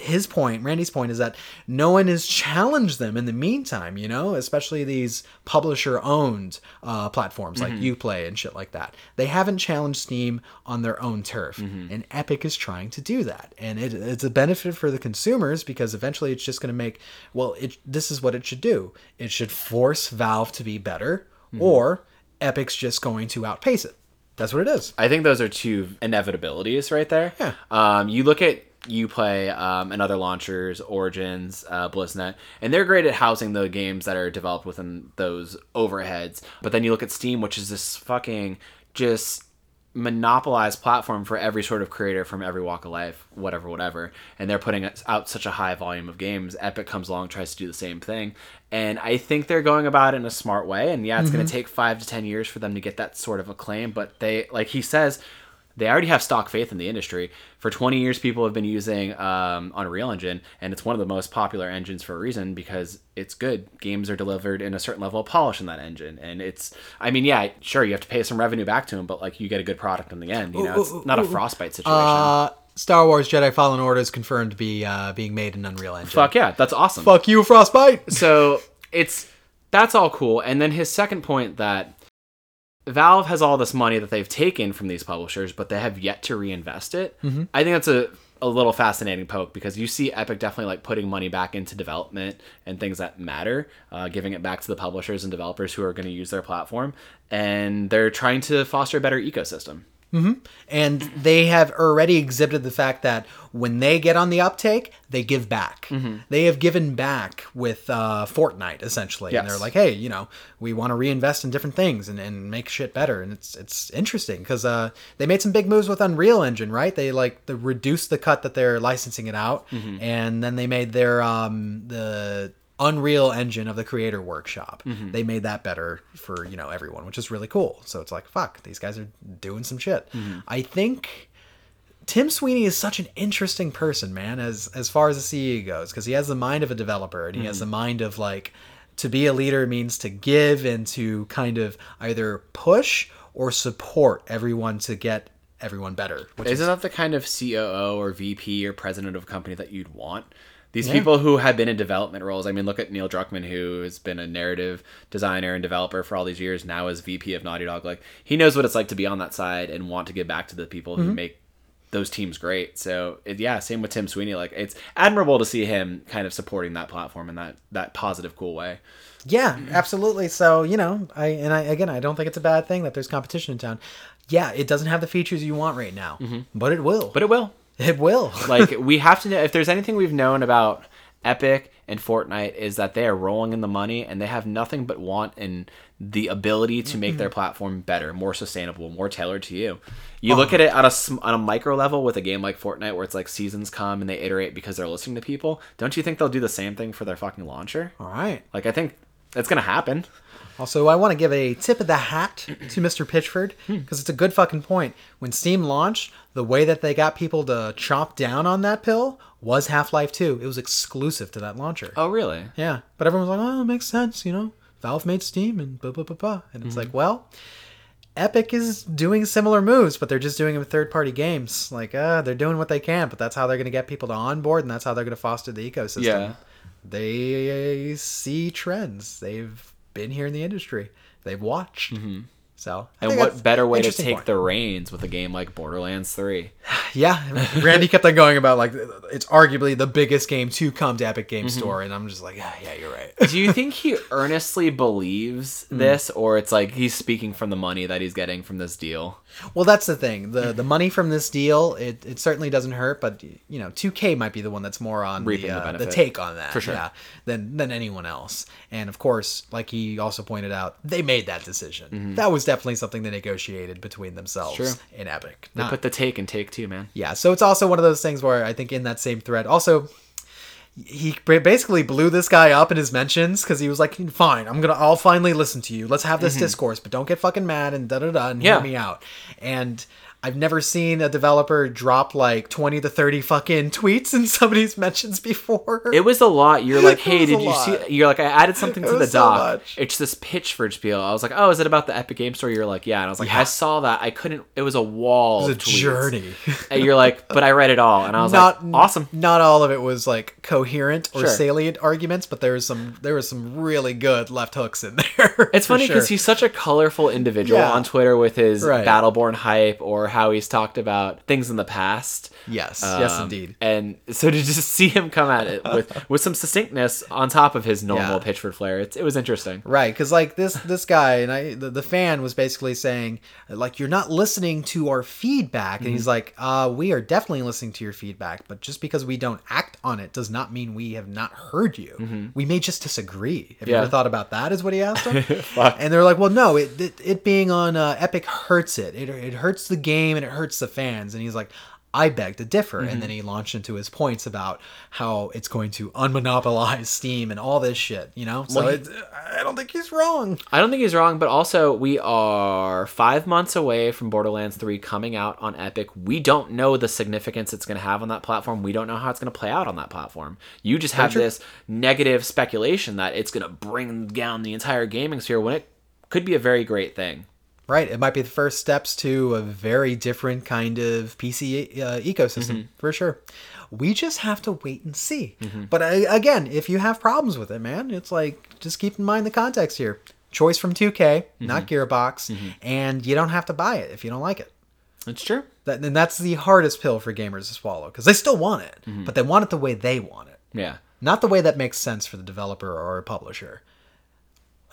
his point, Randy's point, is that no one has challenged them in the meantime, you know, especially these publisher owned uh, platforms like Uplay and shit like that. They haven't challenged Steam on their own turf, and Epic is trying to do that. And it, it's a benefit for the consumers because eventually it's just going to make, well, it, this is what it should do it should force Valve to be better, or Epic's just going to outpace it. That's what it is. I think those are two inevitabilities right there. Yeah. Um, you look at Uplay um, and other launchers, Origins, uh, BlizzNet, and they're great at housing the games that are developed within those overheads. But then you look at Steam, which is this fucking just monopolized platform for every sort of creator from every walk of life, whatever, whatever. And they're putting out such a high volume of games. Epic comes along, tries to do the same thing. And I think they're going about it in a smart way. And yeah, it's going to take five to 10 years for them to get that sort of acclaim. But they, like he says, they already have stock faith in the industry. For 20 years, people have been using um, Unreal Engine, and it's one of the most popular engines for a reason because it's good. Games are delivered in a certain level of polish in that engine, and it's. I mean, yeah, sure, you have to pay some revenue back to them, but like you get a good product in the end. You know, it's not a frostbite situation. Uh, Star Wars Jedi Fallen Order is confirmed to be uh, being made in Unreal Engine. Fuck yeah, that's awesome. Fuck you, Frostbite. so it's that's all cool. And then his second point that Valve has all this money that they've taken from these publishers, but they have yet to reinvest it. I think that's a a little fascinating poke because you see Epic definitely like putting money back into development and things that matter, uh, giving it back to the publishers and developers who are going to use their platform, and they're trying to foster a better ecosystem. And they have already exhibited the fact that when they get on the uptake, they give back. Mm-hmm. They have given back with uh, Fortnite essentially, and they're like, "Hey, you know, we want to reinvest in different things and, and make shit better." And it's it's interesting because uh, they made some big moves with Unreal Engine, right? They like they reduced the cut that they're licensing it out, Mm-hmm. and then they made their um, the Unreal Engine of the Creator Workshop. Mm-hmm. They made that better for you know everyone, which is really cool. So it's like, fuck, these guys are doing some shit. Mm-hmm. I think Tim Sweeney is such an interesting person, man, as as far as the CE goes, because he has the mind of a developer and he has the mind of like to be a leader means to give and to kind of either push or support everyone to get everyone better. Which Isn't that the kind of COO or VP or president of a company that you'd want? These people who have been in development roles. I mean, look at Neil Druckmann, who has been a narrative designer and developer for all these years. Now is VP of Naughty Dog. Like he knows what it's like to be on that side and want to give back to the people who mm-hmm. make those teams great. So it, yeah, same with Tim Sweeney. Like it's admirable to see him kind of supporting that platform in that that positive, cool way. Yeah, absolutely. So you know, I and I again, I don't think it's a bad thing that there's competition in town. Yeah, it doesn't have the features you want right now, mm-hmm. but it will. But it will. It will. like we have to know if there's anything we've known about Epic and Fortnite is that they are rolling in the money and they have nothing but want and the ability to make their mm-hmm. platform better, more sustainable, more tailored to you. You look oh. at it on a on a micro level with a game like Fortnite where it's like seasons come and they iterate because they're listening to people. Don't you think they'll do the same thing for their fucking launcher? All right. Like I think that's gonna happen. Also, I want to give a tip of the hat to Mr. Pitchford Hmm. because it's a good fucking point. When Steam launched, the way that they got people to chop down on that pill was Half Life 2. It was exclusive to that launcher. Oh really? Yeah, but everyone was like, "Oh, it makes sense," you know. Valve made Steam and blah blah blah blah, and it's Mm-hmm. like, well, Epic is doing similar moves, but they're just doing it with third-party games. Like, uh, they're doing what they can, but that's how they're going to get people to onboard, and that's how they're going to foster the ecosystem. Yeah. They see trends. They've been here in the industry. They've watched. So, I Mm-hmm. And what better way to take point. the reins with a game like Borderlands 3? Yeah, Randy kept on going about like it's arguably the biggest game to come to Epic Game Mm-hmm. Store, and I'm just like, yeah, yeah, you're right. Do you think he earnestly believes Hmm. this, or it's like he's speaking from the money that he's getting from this deal? Well, that's the thing. the The money from this deal, it, it certainly doesn't hurt, but you know, 2K might be the one that's more on Reaping the, the uh, the take on that, For sure. yeah, than than anyone else. And of course, like he also pointed out, they made that decision. That was definitely something they negotiated between themselves Mm-hmm. True. in Epic. They Not- put the take and take two, man. yeah, so it's also one of those things where I think in that same thread, also he basically blew this guy up in his mentions because he was like, "Fine, I'm gonna, I'll finally listen to you. Let's have this discourse, but don't get fucking mad and da da da and Mm-hmm. Yeah. hear me out." And I've never seen a developer drop like twenty to thirty fucking tweets in somebody's mentions before. It was a lot. You're like, hey, did you lot. see? You're like, I added something to the so doc. it's this Pitchford spiel. I was like, oh, is it about the Epic Game Store? You're like, yeah. And I was like, Yeah. I saw that. I couldn't. It was a wall. it was a tweets. journey. And you're like, but I read it all, and I was not like, awesome. Not all of it was like coherent or Sure. salient arguments, but there was some there was some really good left hooks in there. It's funny because sure. he's such a colorful individual Yeah. on Twitter with his Right. Battleborn hype or how he's talked about things in the past. yes, yes, Um, indeed. And so to just see him come at it with with some succinctness on top of his normal Yeah. Pitchford flair, it's, it was interesting. Right, because like this this guy and I the, the fan was basically saying like you're not listening to our feedback, and he's Mm-hmm. like, uh, we are definitely listening to your feedback, but just because we don't act on it does not mean we have not heard you. We may just disagree. Have you Mm-hmm. Ever thought about that? Is what he asked him. and they're like, well, no, it it, it being on uh, Epic hurts it. it. It hurts the game and it hurts the fans. And he's like. I beg to differ. And mm-hmm. then he launched into his points about how it's going to unmonopolize Steam and all this shit, you know? So Well, he- I don't think he's wrong. I don't think he's wrong, but also we are five months away from Borderlands 3 coming out on Epic. We don't know the significance it's going to have on that platform. We don't know how it's going to play out on that platform. You just have true. this negative speculation that it's going to bring down the entire gaming sphere when it could be a very great thing. Right. It might be the first steps to a very different kind of PC uh, ecosystem mm-hmm. for sure. We just have to wait and see. Mm-hmm. But I, again, if you have problems with it, man, it's like just keep in mind the context here. Choice from 2K, not mm-hmm. Gearbox, and you don't have to buy it if you don't like it. That's true. That, and that's the hardest pill for gamers to swallow because they still want it, Mm-hmm. but they want it the way they want it, Yeah. not the way that makes sense for the developer or a publisher.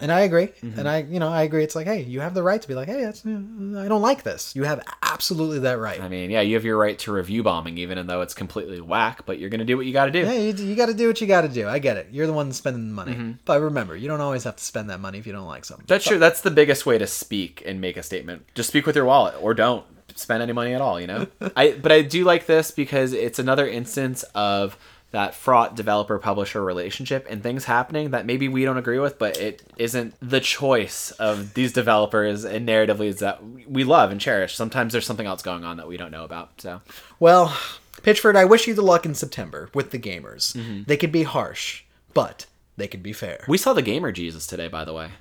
And I agree, Mm-hmm. and I, you know, I agree. It's like, hey, you have the right to be like, hey, that's, uh, I don't like this. You have absolutely that right. I mean, yeah, you have your right to review bombing, even though it's completely whack. But you're gonna do what you got to do. Yeah, you, you got to do what you got to do. I get it. You're the one spending the money, Mm-hmm. but remember, you don't always have to spend that money if you don't like something. That's true. That's the biggest way to speak and make a statement. Just speak with your wallet, or don't spend any money at all. You know. I but I do like this because it's another instance of that fraught developer publisher relationship and things happening that maybe we don't agree with, but it isn't the choice of these developers and narratively that we love and cherish. Sometimes there's something else going on that we don't know about. So Well, Pitchford, I wish you the luck in September with the gamers. Mm-hmm. They could be harsh, but they could be fair. we saw the gamer Jesus today, by the way.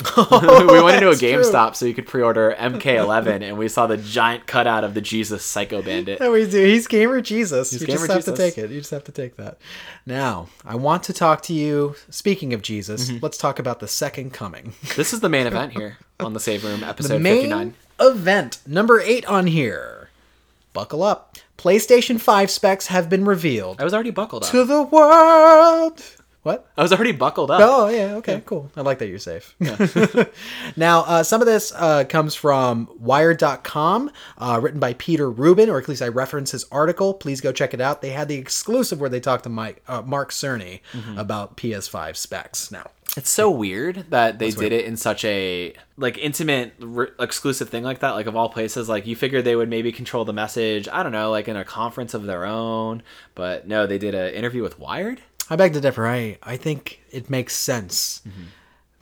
we went into a that's true. GameStop so you could pre-order MK11, and we saw the giant cutout of the Jesus Psycho Bandit. Yeah, we do. He's gamer Jesus. you gamer just have to take it. You just have to take that. Now, I want to talk to you. Speaking of Jesus, Mm-hmm. let's talk about the second coming. This is the main event here on the Save Room, The episode main 59. event, number eight on here. Buckle up. PlayStation 5 specs have been revealed I was already buckled up. to the world. What? I was already buckled up. Oh yeah, okay, cool. I like that you're safe. now, uh, some of this uh, comes from Wired.com, uh, written by Peter Rubin, or at least I reference his article. Please go check it out. They had the exclusive where they talked to Mike uh, Mark Cerny about PS5 specs. Now, It's so weird that they did it in such a like intimate r- exclusive thing like that. Like of all places, like you figured they would maybe control the message. I don't know, like in a conference of their own. But no, they did an interview with Wired. I beg to differ. I I think it makes sense mm-hmm.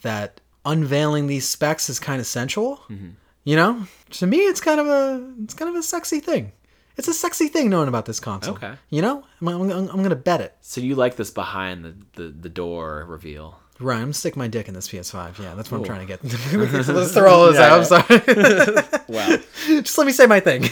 that unveiling these specs is kind of sensual. Mm-hmm. You know, to me, it's kind of a it's kind of a sexy thing. It's a sexy thing knowing about this console. Okay. You know, I'm, I'm, I'm gonna bet it. So you like this behind the the, the door reveal? Right, I'm gonna stick my dick in this PS5. Yeah, that's what I'm trying to get. Let's throw all this Yeah, out. I'm sorry. Wow. Just let me say my thing.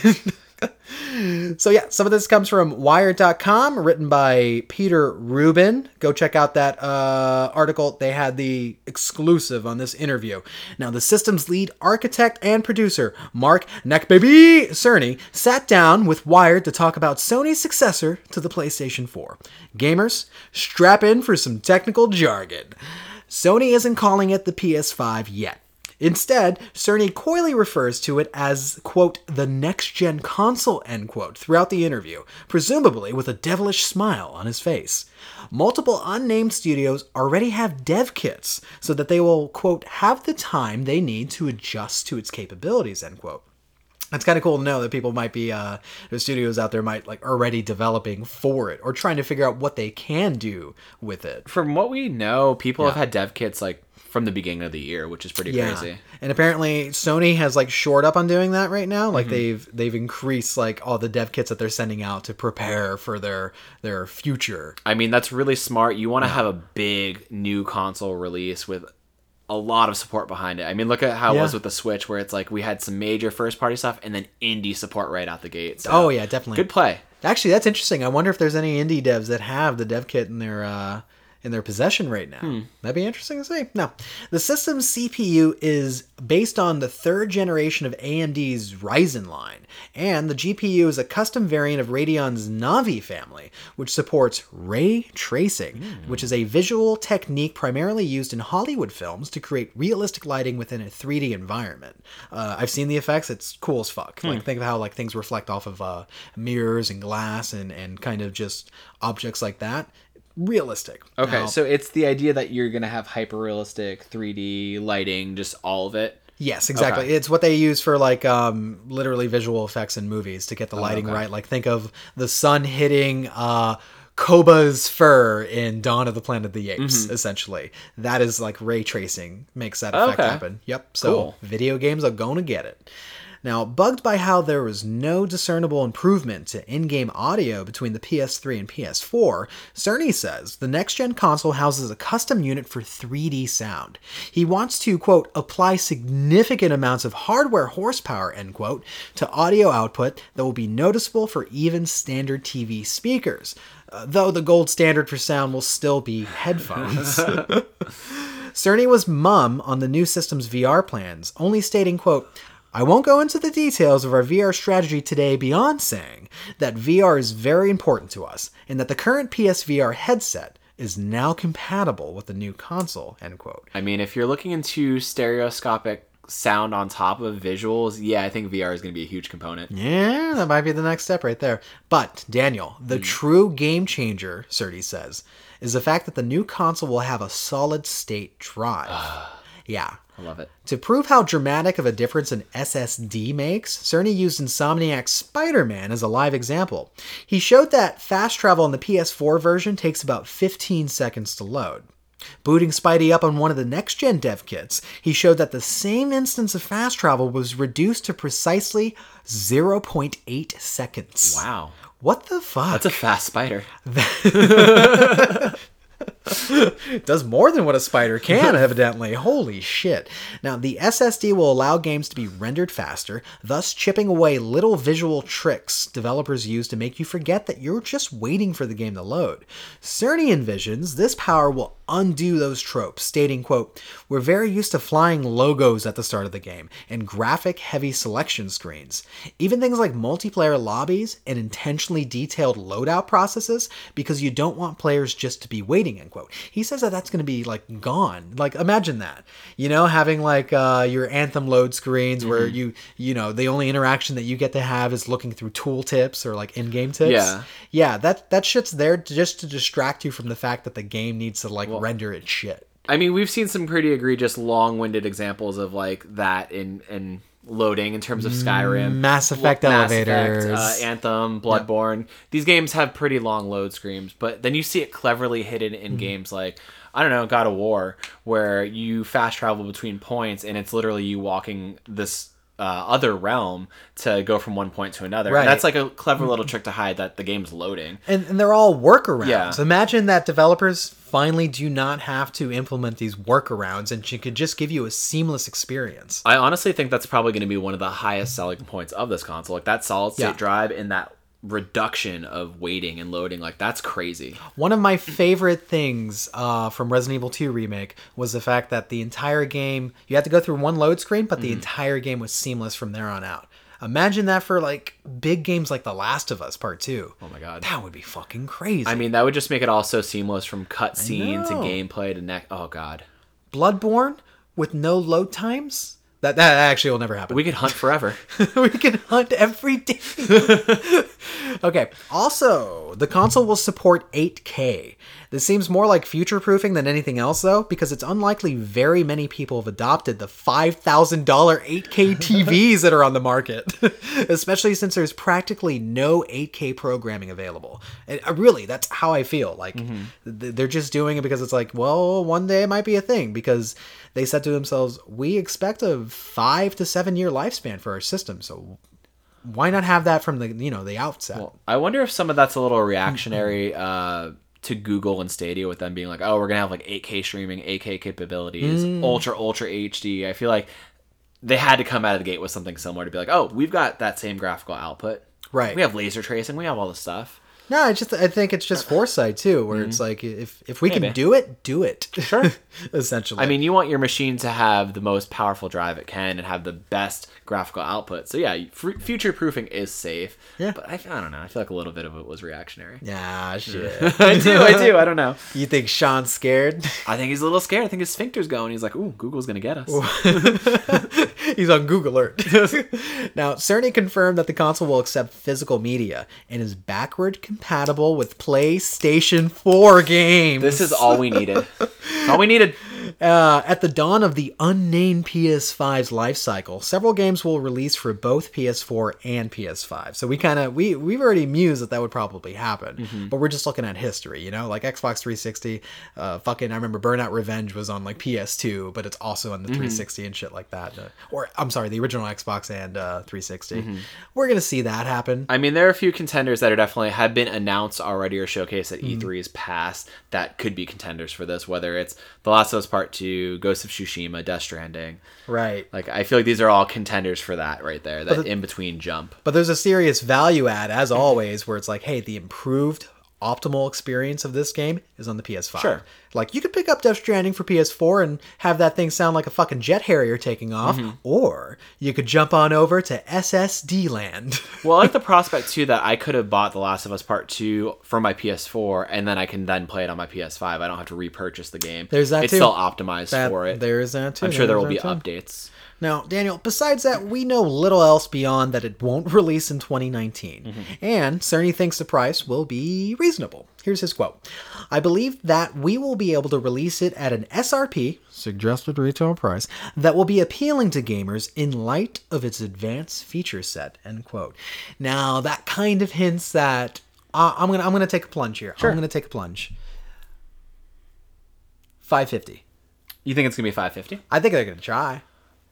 so yeah, some of this comes from Wired.com, written by Peter Rubin. Go check out that uh, article. They had the exclusive on this interview. Now, the system's lead architect and producer, Mark Neckbaby Cerny, sat down with Wired to talk about Sony's successor to the PlayStation 4. Gamers, strap in for some technical jargon. Sony isn't calling it the PS5 yet. Instead, Cerny coyly refers to it as, quote, the next gen console, end quote, throughout the interview, presumably with a devilish smile on his face. Multiple unnamed studios already have dev kits so that they will, quote, have the time they need to adjust to its capabilities, end quote. It's kind of cool to know that people might be, uh, there's studios out there might like already developing for it or trying to figure out what they can do with it. From what we know, people have had dev kits like from the beginning of the year, which is pretty crazy. And apparently Sony has like shored up on doing that right now. Like they've they've increased like all the dev kits that they're sending out to prepare for their their future. I mean, that's really smart. You want to have a big new console release with a lot of support behind it. I mean, look at how it was with the Switch, where it's like we had some major first party stuff and then indie support right out the gate. So, Oh yeah, definitely. good play. Actually, that's interesting. I wonder if there's any indie devs that have the dev kit in their uh, in their possession right now. That'd be interesting to see. Now, the system's CPU is based on the third generation of AMD's Ryzen line, and the GPU is a custom variant of Radeon's Navi family, which supports ray tracing, which is a visual technique primarily used in Hollywood films to create realistic lighting within a 3D environment. Uh, I've seen the effects; it's cool as fuck. Like think of how like things reflect off of uh, mirrors and glass and and kind of just objects like that. Realistic. Okay, Now- so it's the idea that you're gonna have hyper realistic 3D lighting, just all of it. Yes, exactly. Okay. It's what they use for like um literally visual effects in movies to get the lighting Oh, okay. right. Like think of the sun hitting uh Koba's fur in Dawn of the Planet of the Apes, essentially. That is like ray tracing makes that effect Mm-hmm. Okay. happen. Yep. So Cool. video games are going to get it. Now, bugged by how there was no discernible improvement to in game audio between the PS3 and PS4, Cerny says the next gen console houses a custom unit for 3D sound. He wants to, quote, apply significant amounts of hardware horsepower, end quote, to audio output that will be noticeable for even standard TV speakers. Uh, though the gold standard for sound will still be headphones. Cerny was mum on the new system's VR plans, only stating, quote, I won't go into the details of our VR strategy today beyond saying that VR is very important to us and that the current PSVR headset is now compatible with the new console, end quote. I mean, if you're looking into stereoscopic sound on top of visuals, yeah, I think VR is going to be a huge component. Yeah, that might be the next step right there. But, Daniel, the hmm. true game changer, Cerny says, is the fact that the new console will have a solid state drive. yeah. I love it. To prove how dramatic of a difference an SSD makes, Cerny used Insomniac's Spider Man as a live example. He showed that fast travel in the PS4 version takes about 15 seconds to load. Booting Spidey up on one of the next gen dev kits, he showed that the same instance of fast travel was reduced to precisely 0.8 seconds. Wow. What the fuck? That's a fast spider. does more than what a spider can, evidently. Holy shit. Now, the SSD will allow games to be rendered faster, thus chipping away little visual tricks developers use to make you forget that you're just waiting for the game to load. Cerny envisions this power will undo those tropes, stating, quote, We're very used to flying logos at the start of the game and graphic heavy selection screens. Even things like multiplayer lobbies and intentionally detailed loadout processes because you don't want players just to be waiting, end quote. He says that that's going to be like gone. Like imagine that. You know, having like uh, your Anthem load screens where Mm-hmm. you, you know, the only interaction that you get to have is looking through tooltips or like in-game tips. Yeah. Yeah, that that shit's there to, just to distract you from the fact that the game needs to like render its shit. I mean, we've seen some pretty egregious, long-winded examples of like that in in loading in terms of Skyrim, Mass Effect Mass elevators. Effect, uh, Anthem, Bloodborne. These games have pretty long load screens, but then you see it cleverly hidden in Mm-hmm. games like I don't know, God of War, where you fast travel between points and it's literally you walking this. Uh, other realm to go from one point to another. Right. That's like a clever little trick to hide that the game's loading. and, and they're all workarounds. Yeah. Imagine that developers finally do not have to implement these workarounds and she could just give you a seamless experience. I honestly think that's probably going to be one of the highest selling points of this console. Like that solid state Yeah. drive in that reduction of waiting and loading, like that's crazy. One of my favorite things uh, from Resident Evil 2 Remake was the fact that the entire game, you had to go through one load screen, but the Mm-hmm. entire game was seamless from there on out. Imagine that for like big games like The Last of Us Part 2. Oh my god. That would be fucking crazy. I mean, that would just make it all so seamless from cutscene to know. gameplay to neck. Oh god, Bloodborne with no load times? That, that actually will never happen. we could hunt forever. we can hunt every day. okay. Also, the console will support 8K. This seems more like future proofing than anything else, though, because it's unlikely very many people have adopted the $5,000 8K TVs that are on the market, especially since there's practically no 8K programming available. And uh, really, that's how I feel. Like, th- they're just doing it because it's like, well, one day it might be a thing, because they said to themselves, we expect a five to seven year lifespan for our system, so why not have that from the you know the outset? I wonder if some of that's a little reactionary uh, to Google and Stadia with them being like, oh, we're gonna have like 8K streaming, 8K capabilities, Mm. ultra ultra HD. I feel like they had to come out of the gate with something similar to be like, oh, we've got that same graphical output. Right. We have laser tracing. We have all this stuff. No, I just I think it's just foresight too, where it's like if if we Mm-hmm. Maybe. can do it, do it. Sure. Essentially, I mean, you want your machine to have the most powerful drive it can and have the best graphical output. So yeah, f- future proofing is safe. Yeah. But I, I don't know. I feel like a little bit of it was reactionary. yeah, shit. I do. I do. I don't know. you think Shawn's scared? I think he's a little scared. I think his sphincter's going. He's like, ooh, Google's gonna get us. He's on Google Alert. now, Cerny confirmed that the console will accept physical media and is backward compatible with PlayStation 4 games. This is all we needed. All we needed. Uh, at the dawn of the unnamed PS5's life cycle, several games will release for both PS4 and PS5. So we kind of we we've already mused that that would probably happen, Mm-hmm. but we're just looking at history, you know, like Xbox 360. Uh, fucking, I remember Burnout Revenge was on like PS2, but it's also on the Mm-hmm. 360 and shit like that. Uh, or I'm sorry, the original Xbox and uh, 360. Mm-hmm. We're gonna see that happen. I mean, there are a few contenders that are definitely have been announced already or showcased at Mm-hmm. E3's past that could be contenders for this. Whether it's The Last of Us Part Two, Ghost of Tsushima, Death Stranding. Right. Like, I feel like these are all contenders for that right there. That in between jump. But there's a serious value add, as always, where it's like, hey, the improved optimal experience of this game is on the PS5. Sure. Like you could pick up Death Stranding for PS4 and have that thing sound like a fucking jet harrier taking off, Mm-hmm. or you could jump on over to SSD land. Well, I like the prospect too that I could have bought The Last of Us Part Two for my PS4, and then I can then play it on my PS5. I don't have to repurchase the game. There's that It's too. still optimized That- for it. There is that too. I'm sure there will be too. updates. Now, Daniel, besides that, we know little else beyond that it won't release in 2019. Mm-hmm. And Cerny thinks the price will be reasonable. Here's his quote I believe that we will be able to release it at an SRP, suggested retail price, that will be appealing to gamers in light of its advanced feature set. End quote. Now, that kind of hints that. Uh, I'm gonna I'm gonna take a plunge here. I'm gonna take a plunge. 550. You think it's gonna be 550? I think they're gonna try.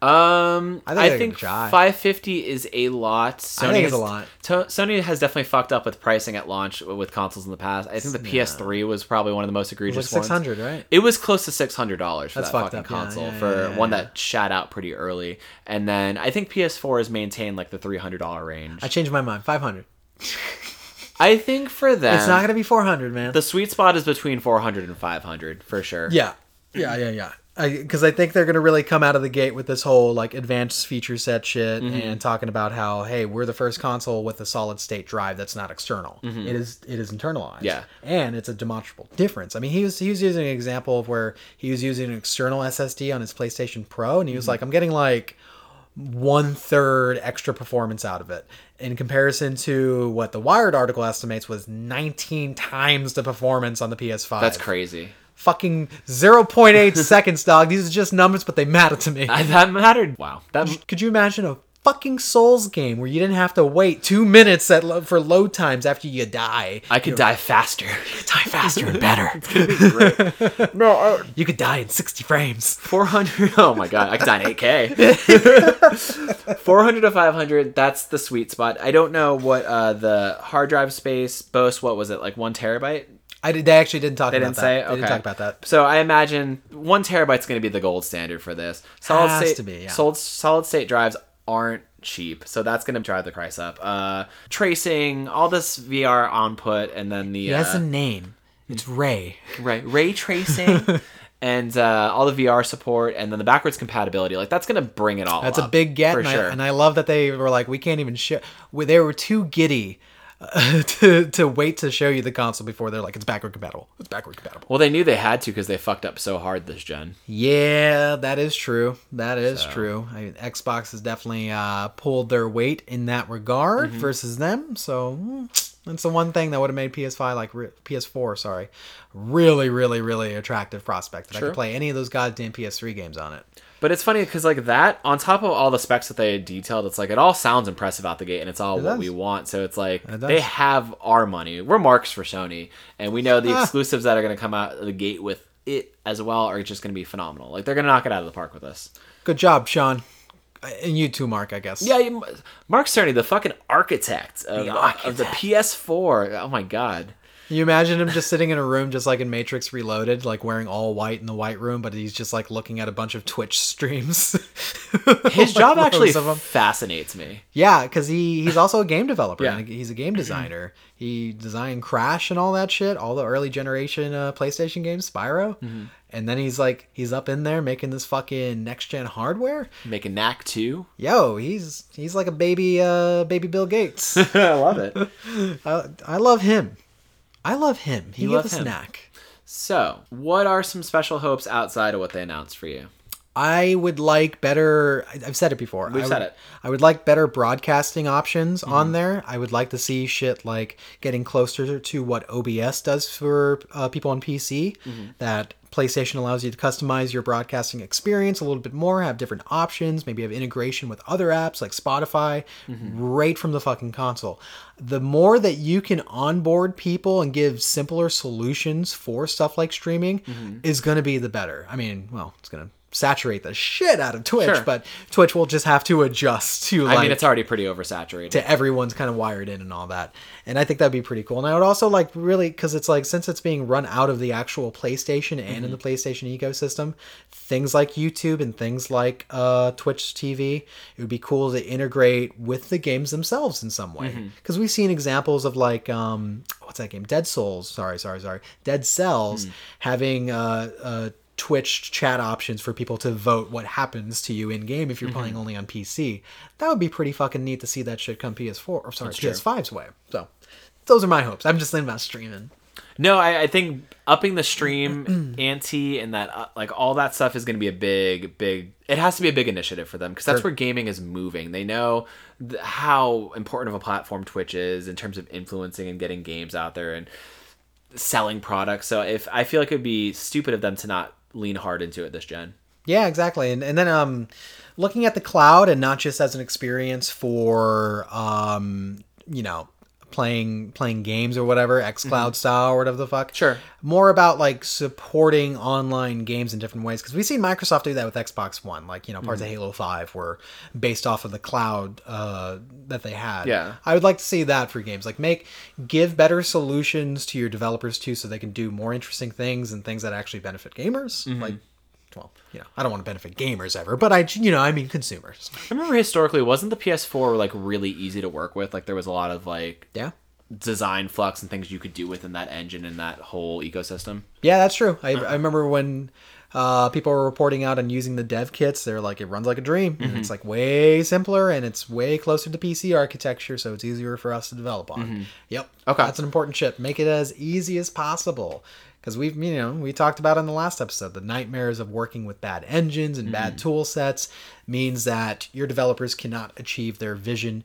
Um, I I think think, gonna try. 550 is a lot. Sony think it's has, a lot. To- Sony has definitely fucked up with pricing at launch with consoles in the past. I think the PS3 was probably one of the most egregious was ones. 600, right? It was close to six hundred dollars for That's that fucking up, yeah, console yeah, for yeah, yeah, one yeah. that shot out pretty early, and then I think PS4 has maintained like the three hundred dollar range. I changed my mind. 500. I think for them, It's not gonna be 400, man. the sweet spot is between 400 and 500 for sure. yeah, yeah, yeah, yeah. Because I, think they're gonna really come out of the gate with this whole like advanced feature set shit Mm-hmm. and talking about how hey we're the first console with a solid state drive that's not external. It is it is internalized. Mm-hmm. Yeah. and it's a demonstrable difference. I mean he was he was using an example of where he was using an external SSD on his PlayStation Pro and he Mm-hmm. was like I'm getting like one third extra performance out of it in comparison to what the Wired article estimates was 19 times the performance on the PS5. That's crazy. Fucking 0.8 seconds, dog. These are just numbers, but they matter to me. I, that mattered. Wow. That Could you imagine a fucking Souls game where you didn't have to wait two minutes at lo- for load times after you die? I could die faster. die faster and better. Great. no, uh, you could die in 60 frames. 400. Oh my god, I could die in 8K. 400 to 500. That's the sweet spot. I don't know what uh, the hard drive space boasts. What was it like? One terabyte. I did, they actually didn't talk They about didn't that. say. They Okay. didn't talk about that. So I imagine one terabyte's going to be the gold standard for this. Solid Has state. to be, yeah. Solid solid state drives aren't cheap, so that's going to drive the price up. Uh, tracing, all this VR output, and then the It has uh, a name. It's Ray. right ray tracing. And uh, all the VR support, and then the backwards compatibility, like that's gonna bring it all. That's a big get, for and, sure. I, and I love that they were like, we can't even show. They were too giddy uh, to to wait to show you the console before they're like, it's backward compatible. It's backward compatible. well, they knew they had to because they fucked up so hard this gen. Yeah, that is true. That is true. I mean, Xbox has definitely uh, pulled their weight in that regard Mm-hmm. versus them. So that's the one thing that would have made PS5 like re- PS4, sorry, really, really, really attractive prospect that I Sure. could play any of those goddamn PS3 games on it. But it's funny because like that, on top of all the specs that they detailed, it's like it all sounds impressive out the gate, and it's all what does. we want. So it's like does. they have our money. We're marks for Sony, and we know the Ah. exclusives that are going to come out of the gate with it as well are just going to be phenomenal. Like they're going to knock it out of the park with us. Good job, Shawn, Uh, and you too, Mark. I guess. Yeah, Mark Cerny, the fucking architect of, The of the PS4. Oh my god. You imagine him just sitting in a room, just like in Matrix Reloaded, like wearing all white in the white room, but he's just like looking at a bunch of Twitch streams. His Like, job actually fascinates me. Yeah, because he he's also a game developer. Yeah. he's a game designer. he designed Crash and all that shit, all the early generation uh, PlayStation games, Spyro. Mm-hmm. And then he's like, he's up in there making this fucking next gen hardware. Making Knack 2. Yo, he's he's like a baby, uh, baby Bill Gates. I love it. I, I love him. I love him. He You gave love him. knack. So, what are some special hopes outside of what they announced for you? I would like better. I've said it before. We've I said would- it. Mm-hmm. I would like better broadcasting options on there. I would like to see shit like getting closer to what OBS does for uh, people on PC. Mm-hmm. That PlayStation allows you to customize your broadcasting experience a little bit more, have different options, maybe have integration with other apps like Spotify, Mm-hmm. right from the fucking console. The more that you can onboard people and give simpler solutions for stuff like streaming Mm-hmm. is going to be the better. I mean, well, it's going to saturate the shit out of Twitch, Sure. but Twitch will just have to adjust to like I mean, it's already pretty oversaturated. to everyone's kind of wired in and all that. And I think that'd be pretty cool. And I would also like really because it's like since it's being run out of the actual PlayStation and in the PlayStation ecosystem, things like YouTube and things like uh, Twitch TV, it would be cool to integrate with the games themselves in some way. Because we've seen examples of like um, what's that game? Dead Souls. Sorry, sorry, sorry. Dead Cells having uh, uh, Twitch chat options for people to vote what happens to you in game if you're playing only on PC. That would be pretty fucking neat to see that shit come PS4 or sorry true. PS5's way. So those are my hopes. I'm just thinking about streaming. No, I, I think upping the stream ante and that uh, like all that stuff is going to be a big, big. It has to be a big initiative for them because that's Sure. where gaming is moving. They know th- how important of a platform Twitch is in terms of influencing and getting games out there and selling products. So if I feel like it'd be stupid of them to not lean hard into it this gen. Yeah, exactly. And and then um looking at the cloud and not just as an experience for um you know playing playing games or whatever xCloud style or whatever the fuck. Mm-hmm. Sure. More about like supporting online games in different ways because we've seen Microsoft do that with Xbox One. Like you know parts Mm-hmm. of Halo Five were based off of the cloud uh, that they had. Yeah. I would like to see that for games. Like make give better solutions to your developers too, so they can do more interesting things and things that actually benefit gamers. Mm-hmm. Like, well, you know, I don't want to benefit gamers ever, but I, you know, I mean consumers. I remember historically, wasn't the PS4 like really easy to work with? Like there was a lot of like Yeah. design flux and things you could do within that engine and that whole ecosystem. Yeah, that's true. I, uh-huh. I remember when uh, people were reporting out and using the dev kits, they're like, it runs like a dream. And mm-hmm. it's like way simpler and it's way closer to PC architecture, so it's easier for us to develop on. Mm-hmm. Yep. Okay. That's an important chip. Make it as easy as possible. Because we've, you know, we talked about in the last episode, the nightmares of working with bad engines and bad tool sets means that your developers cannot achieve their vision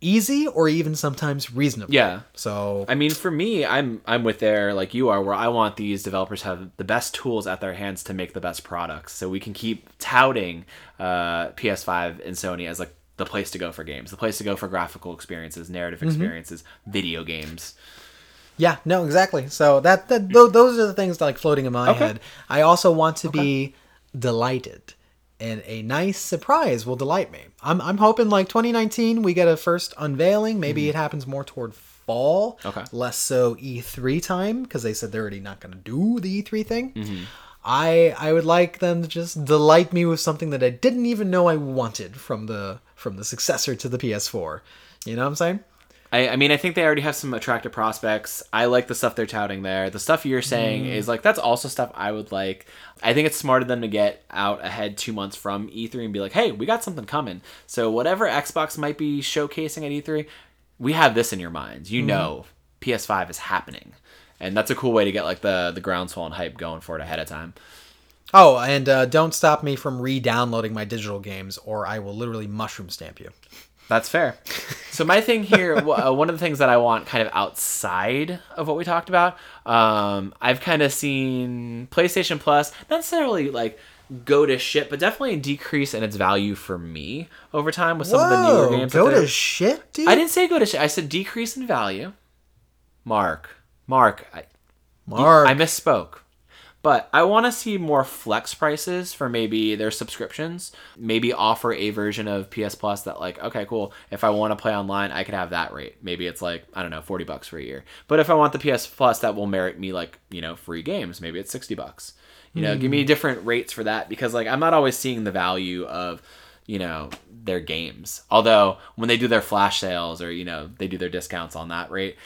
easy or even sometimes reasonably. Yeah. So I mean, for me, I'm I'm with there like you are, where I want these developers to have the best tools at their hands to make the best products, so we can keep touting uh, PS5 and Sony as like the place to go for games, the place to go for graphical experiences, narrative experiences, video games. Yeah, no, exactly. So that, that th- those are the things like floating in my Okay. head. I also want to be delighted, and a nice surprise will delight me. I'm I'm hoping like 2019 we get a first unveiling. Maybe mm-hmm. it happens more toward fall, Okay. less so E3 time because they said they're already not going to do the E3 thing. Mm-hmm. I I would like them to just delight me with something that I didn't even know I wanted from the from the successor to the PS4. You know what I'm saying? I, I mean, I think they already have some attractive prospects. I like the stuff they're touting there. The stuff you're saying is like that's also stuff I would like. I think it's smart of them to get out ahead two months from E3 and be like, "Hey, we got something coming." So whatever Xbox might be showcasing at E3, we have this in your minds. You know, PS5 is happening, and that's a cool way to get like the the groundswell and hype going for it ahead of time. Oh, and uh, don't stop me from re-downloading my digital games, or I will literally mushroom stamp you. That's fair. So my thing here, uh, one of the things that I want kind of outside of what we talked about, um, I've kind of seen PlayStation Plus not necessarily like go to shit, but definitely decrease in its value for me over time with some of the newer games. go to shit, dude. I didn't say go to shit. I said decrease in value. Mark, Mark, I, Mark. I misspoke. But I want to see more flex prices for maybe their subscriptions. Maybe offer a version of PS Plus that, like, okay, cool. If I want to play online, I could have that rate. Maybe it's like, I don't know, 40 bucks for a year. But if I want the PS Plus that will merit me, like, you know, free games, maybe it's 60 bucks. You know, give me hmm. different rates for that because, like, I'm not always seeing the value of, you know, their games. Although, when they do their flash sales or, you know, they do their discounts on that rate,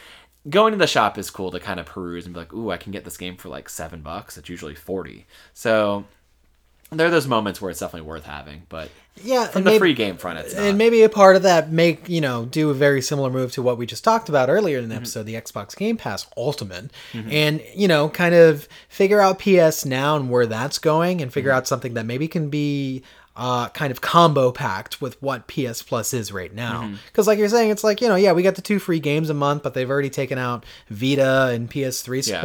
going to the shop is cool to kind of peruse and be like, ooh, I can get this game for like seven bucks. It's usually forty. So there are those moments where it's definitely worth having, but yeah, from the maybe, free game front, it's not. and maybe a part of that make you know do a very similar move to what we just talked about earlier Mm-hmm. in the episode, the Xbox Game Pass Ultimate, and you know kind of figure out PS Now and where that's going, and Mm-hmm. figure out something that maybe can be. Uh, kind of combo packed with what PS Plus is right now. Mm-hmm. Because, like you're saying, it's like, you know, yeah, we got the two free games a month, but they've already taken out Vita and PS3 Yeah.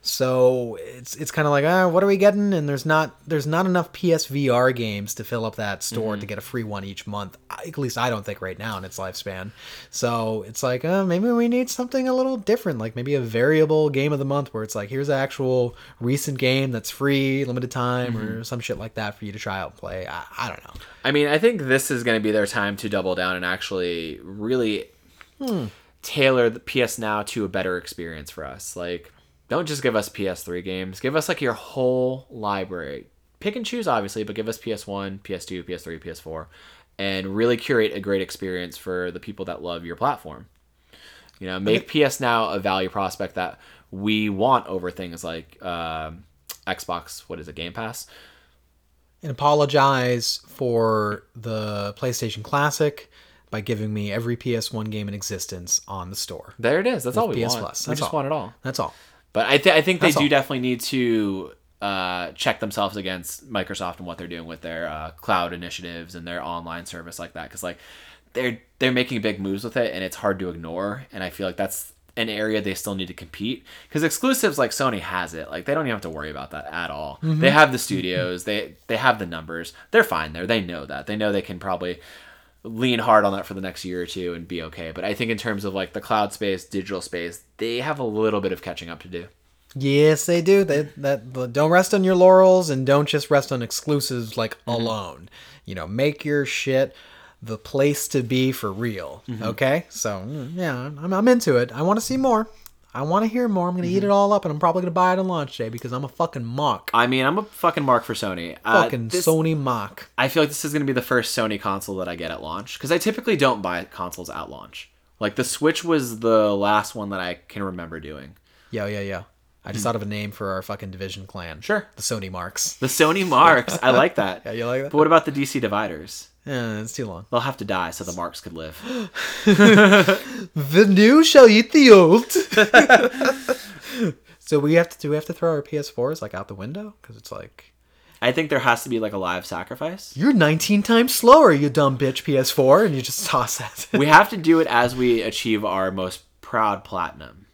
So it's it's kind of like, ah, what are we getting? And there's not there's not enough PSVR games to fill up that store to get a free one each month. I- At least I don't think right now in its lifespan. So it's like, uh, maybe we need something a little different, like maybe a variable game of the month where it's like, here's an actual recent game that's free, limited time, or some shit like that for you to try out and play. I, I don't know. I mean, I think this is going to be their time to double down and actually really tailor the PS Now to a better experience for us. Like, don't just give us PS3 games. Give us like your whole library. Pick and choose, obviously, but give us PS1, PS2, PS3, PS4, and really curate a great experience for the people that love your platform. You know, make PS Now a value prospect that we want over things like um, Xbox. What is it, Game Pass? and apologize for the PlayStation Classic by giving me every PS1 game in existence on the store. There it is. That's all we PS want. Plus. We That's just all. want it all. That's all. But I, th- I think they That's do all. definitely need to uh, check themselves against Microsoft and what they're doing with their uh, cloud initiatives and their online service like that. Because like they're they're making big moves with it, and it's hard to ignore. And I feel like that's an area they still need to compete because exclusives like Sony has it. Like they don't even have to worry about that at all. Mm-hmm. They have the studios. They they have the numbers. They're fine there. They know that. They know they can probably lean hard on that for the next year or two and be okay. But I think in terms of like the cloud space, digital space, they have a little bit of catching up to do. Yes, they do. They that don't rest on your laurels and don't just rest on exclusives like Mm-hmm. alone. You know, make your shit the place to be for real. Mm-hmm. Okay, so mm, yeah, I'm, I'm into it. I want to see more. I want to hear more. I'm gonna Mm-hmm. eat it all up, and I'm probably gonna buy it on launch day because I'm a fucking mock. I mean, I'm a fucking mark for Sony. Uh, Fucking this- Sony mock. I feel like this is going to be the first Sony console that I get at launch because I typically don't buy consoles at launch. Like the Switch was the last one that I can remember doing. Yeah, yeah, yeah. I just thought of a name for our fucking division clan. Sure. The Sony marks. The Sony marks, I like that. Yeah, you like that? But what about the DC dividers? Yeah, it's too long. They'll have to die so the marks could live. The new shall eat the old. so we have to do we have to throw our PS4s like out the window because it's like I think there has to be like a live sacrifice. you're 19 times slower, you dumb bitch PS4, and you just toss that. We have to do it as we achieve our most proud platinum.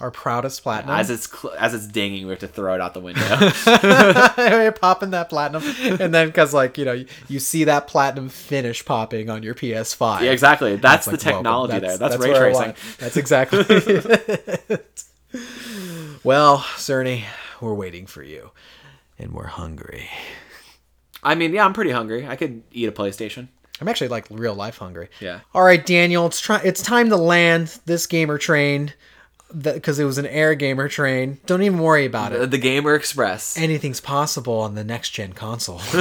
Our proudest platinum. As it's cl- as it's dinging, we have to throw it out the window. You're popping that platinum, and then because like you know you, you see that platinum finish popping on your PS5. yeah, exactly. That's, the Like, technology there. That's, ray tracing. That's exactly. it. well, Cerny, we're waiting for you, and we're hungry. I mean, yeah, I'm pretty hungry. I could eat a PlayStation. I'm actually like real life hungry. Yeah. All right, Daniel, it's try- it's time to land this gamer train, because it was an air gamer train. Don't even worry about it. The, the Gamer Express. anything's possible on the next gen console.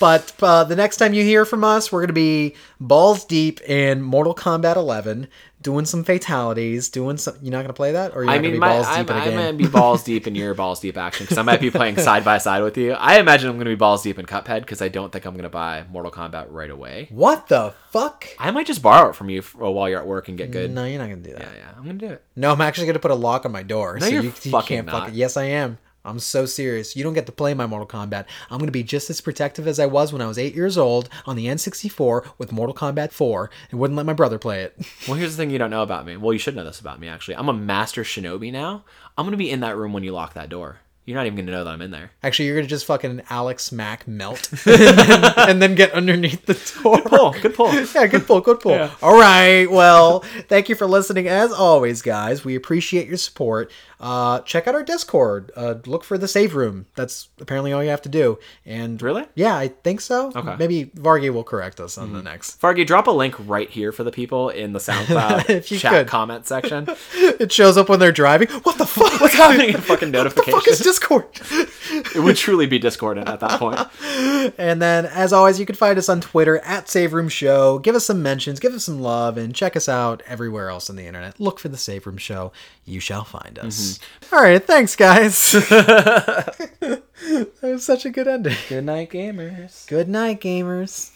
but uh, the next time you hear from us, we're going to be balls deep in Mortal Kombat 11, doing some fatalities, doing some. You're not going to play that, or you're I mean, to be my, balls I'm, deep in a I'm game? gonna be balls deep in your balls deep action because I might be playing side by side with you. I imagine I'm gonna be balls deep in Cuphead because I don't think I'm gonna buy Mortal Kombat right away. What the fuck? I might just borrow it from you for, uh, while you're at work and get good. No, you're not to do that. Yeah, yeah, I'm gonna do it. No, I'm actually going to put a lock on my door. so you're you, you fucking can't not. fucking. Yes, I am. I'm so serious. You don't get to play my Mortal Kombat. I'm going to be just as protective as I was when I was eight years old on the N64 with Mortal Kombat 4 and wouldn't let my brother play it. Well, here's the thing you don't know about me. Well, you should know this about me actually. I'm a master shinobi now. I'm gonna be in that room when you lock that door. You're not even gonna know that I'm in there. Actually, you're gonna just fucking Alex Mack melt and, then, and then get underneath the door. Good Pull, good pull. Yeah, good pull, good pull. All right. Well, thank you for listening as always, guys. We appreciate your support. Uh, check out our Discord. Uh, look for the save room. That's apparently all you have to do. And Really? yeah, I think so. Okay. Maybe Vargy will correct us on the next. Fargy, drop a link right here for the people in the SoundCloud chat could. comment section. It shows up when they're driving. What the fuck? What's happening in fucking What the fuck notifications? is Discord? it would truly be discordant at that point. And then, as always, you can find us on Twitter at Save Room Show. Give us some mentions, give us some love, and check us out everywhere else on the internet. Look for the Save Room Show. You shall find us. All right, thanks, guys. that was such a good ending. Good night, gamers. Good night, gamers.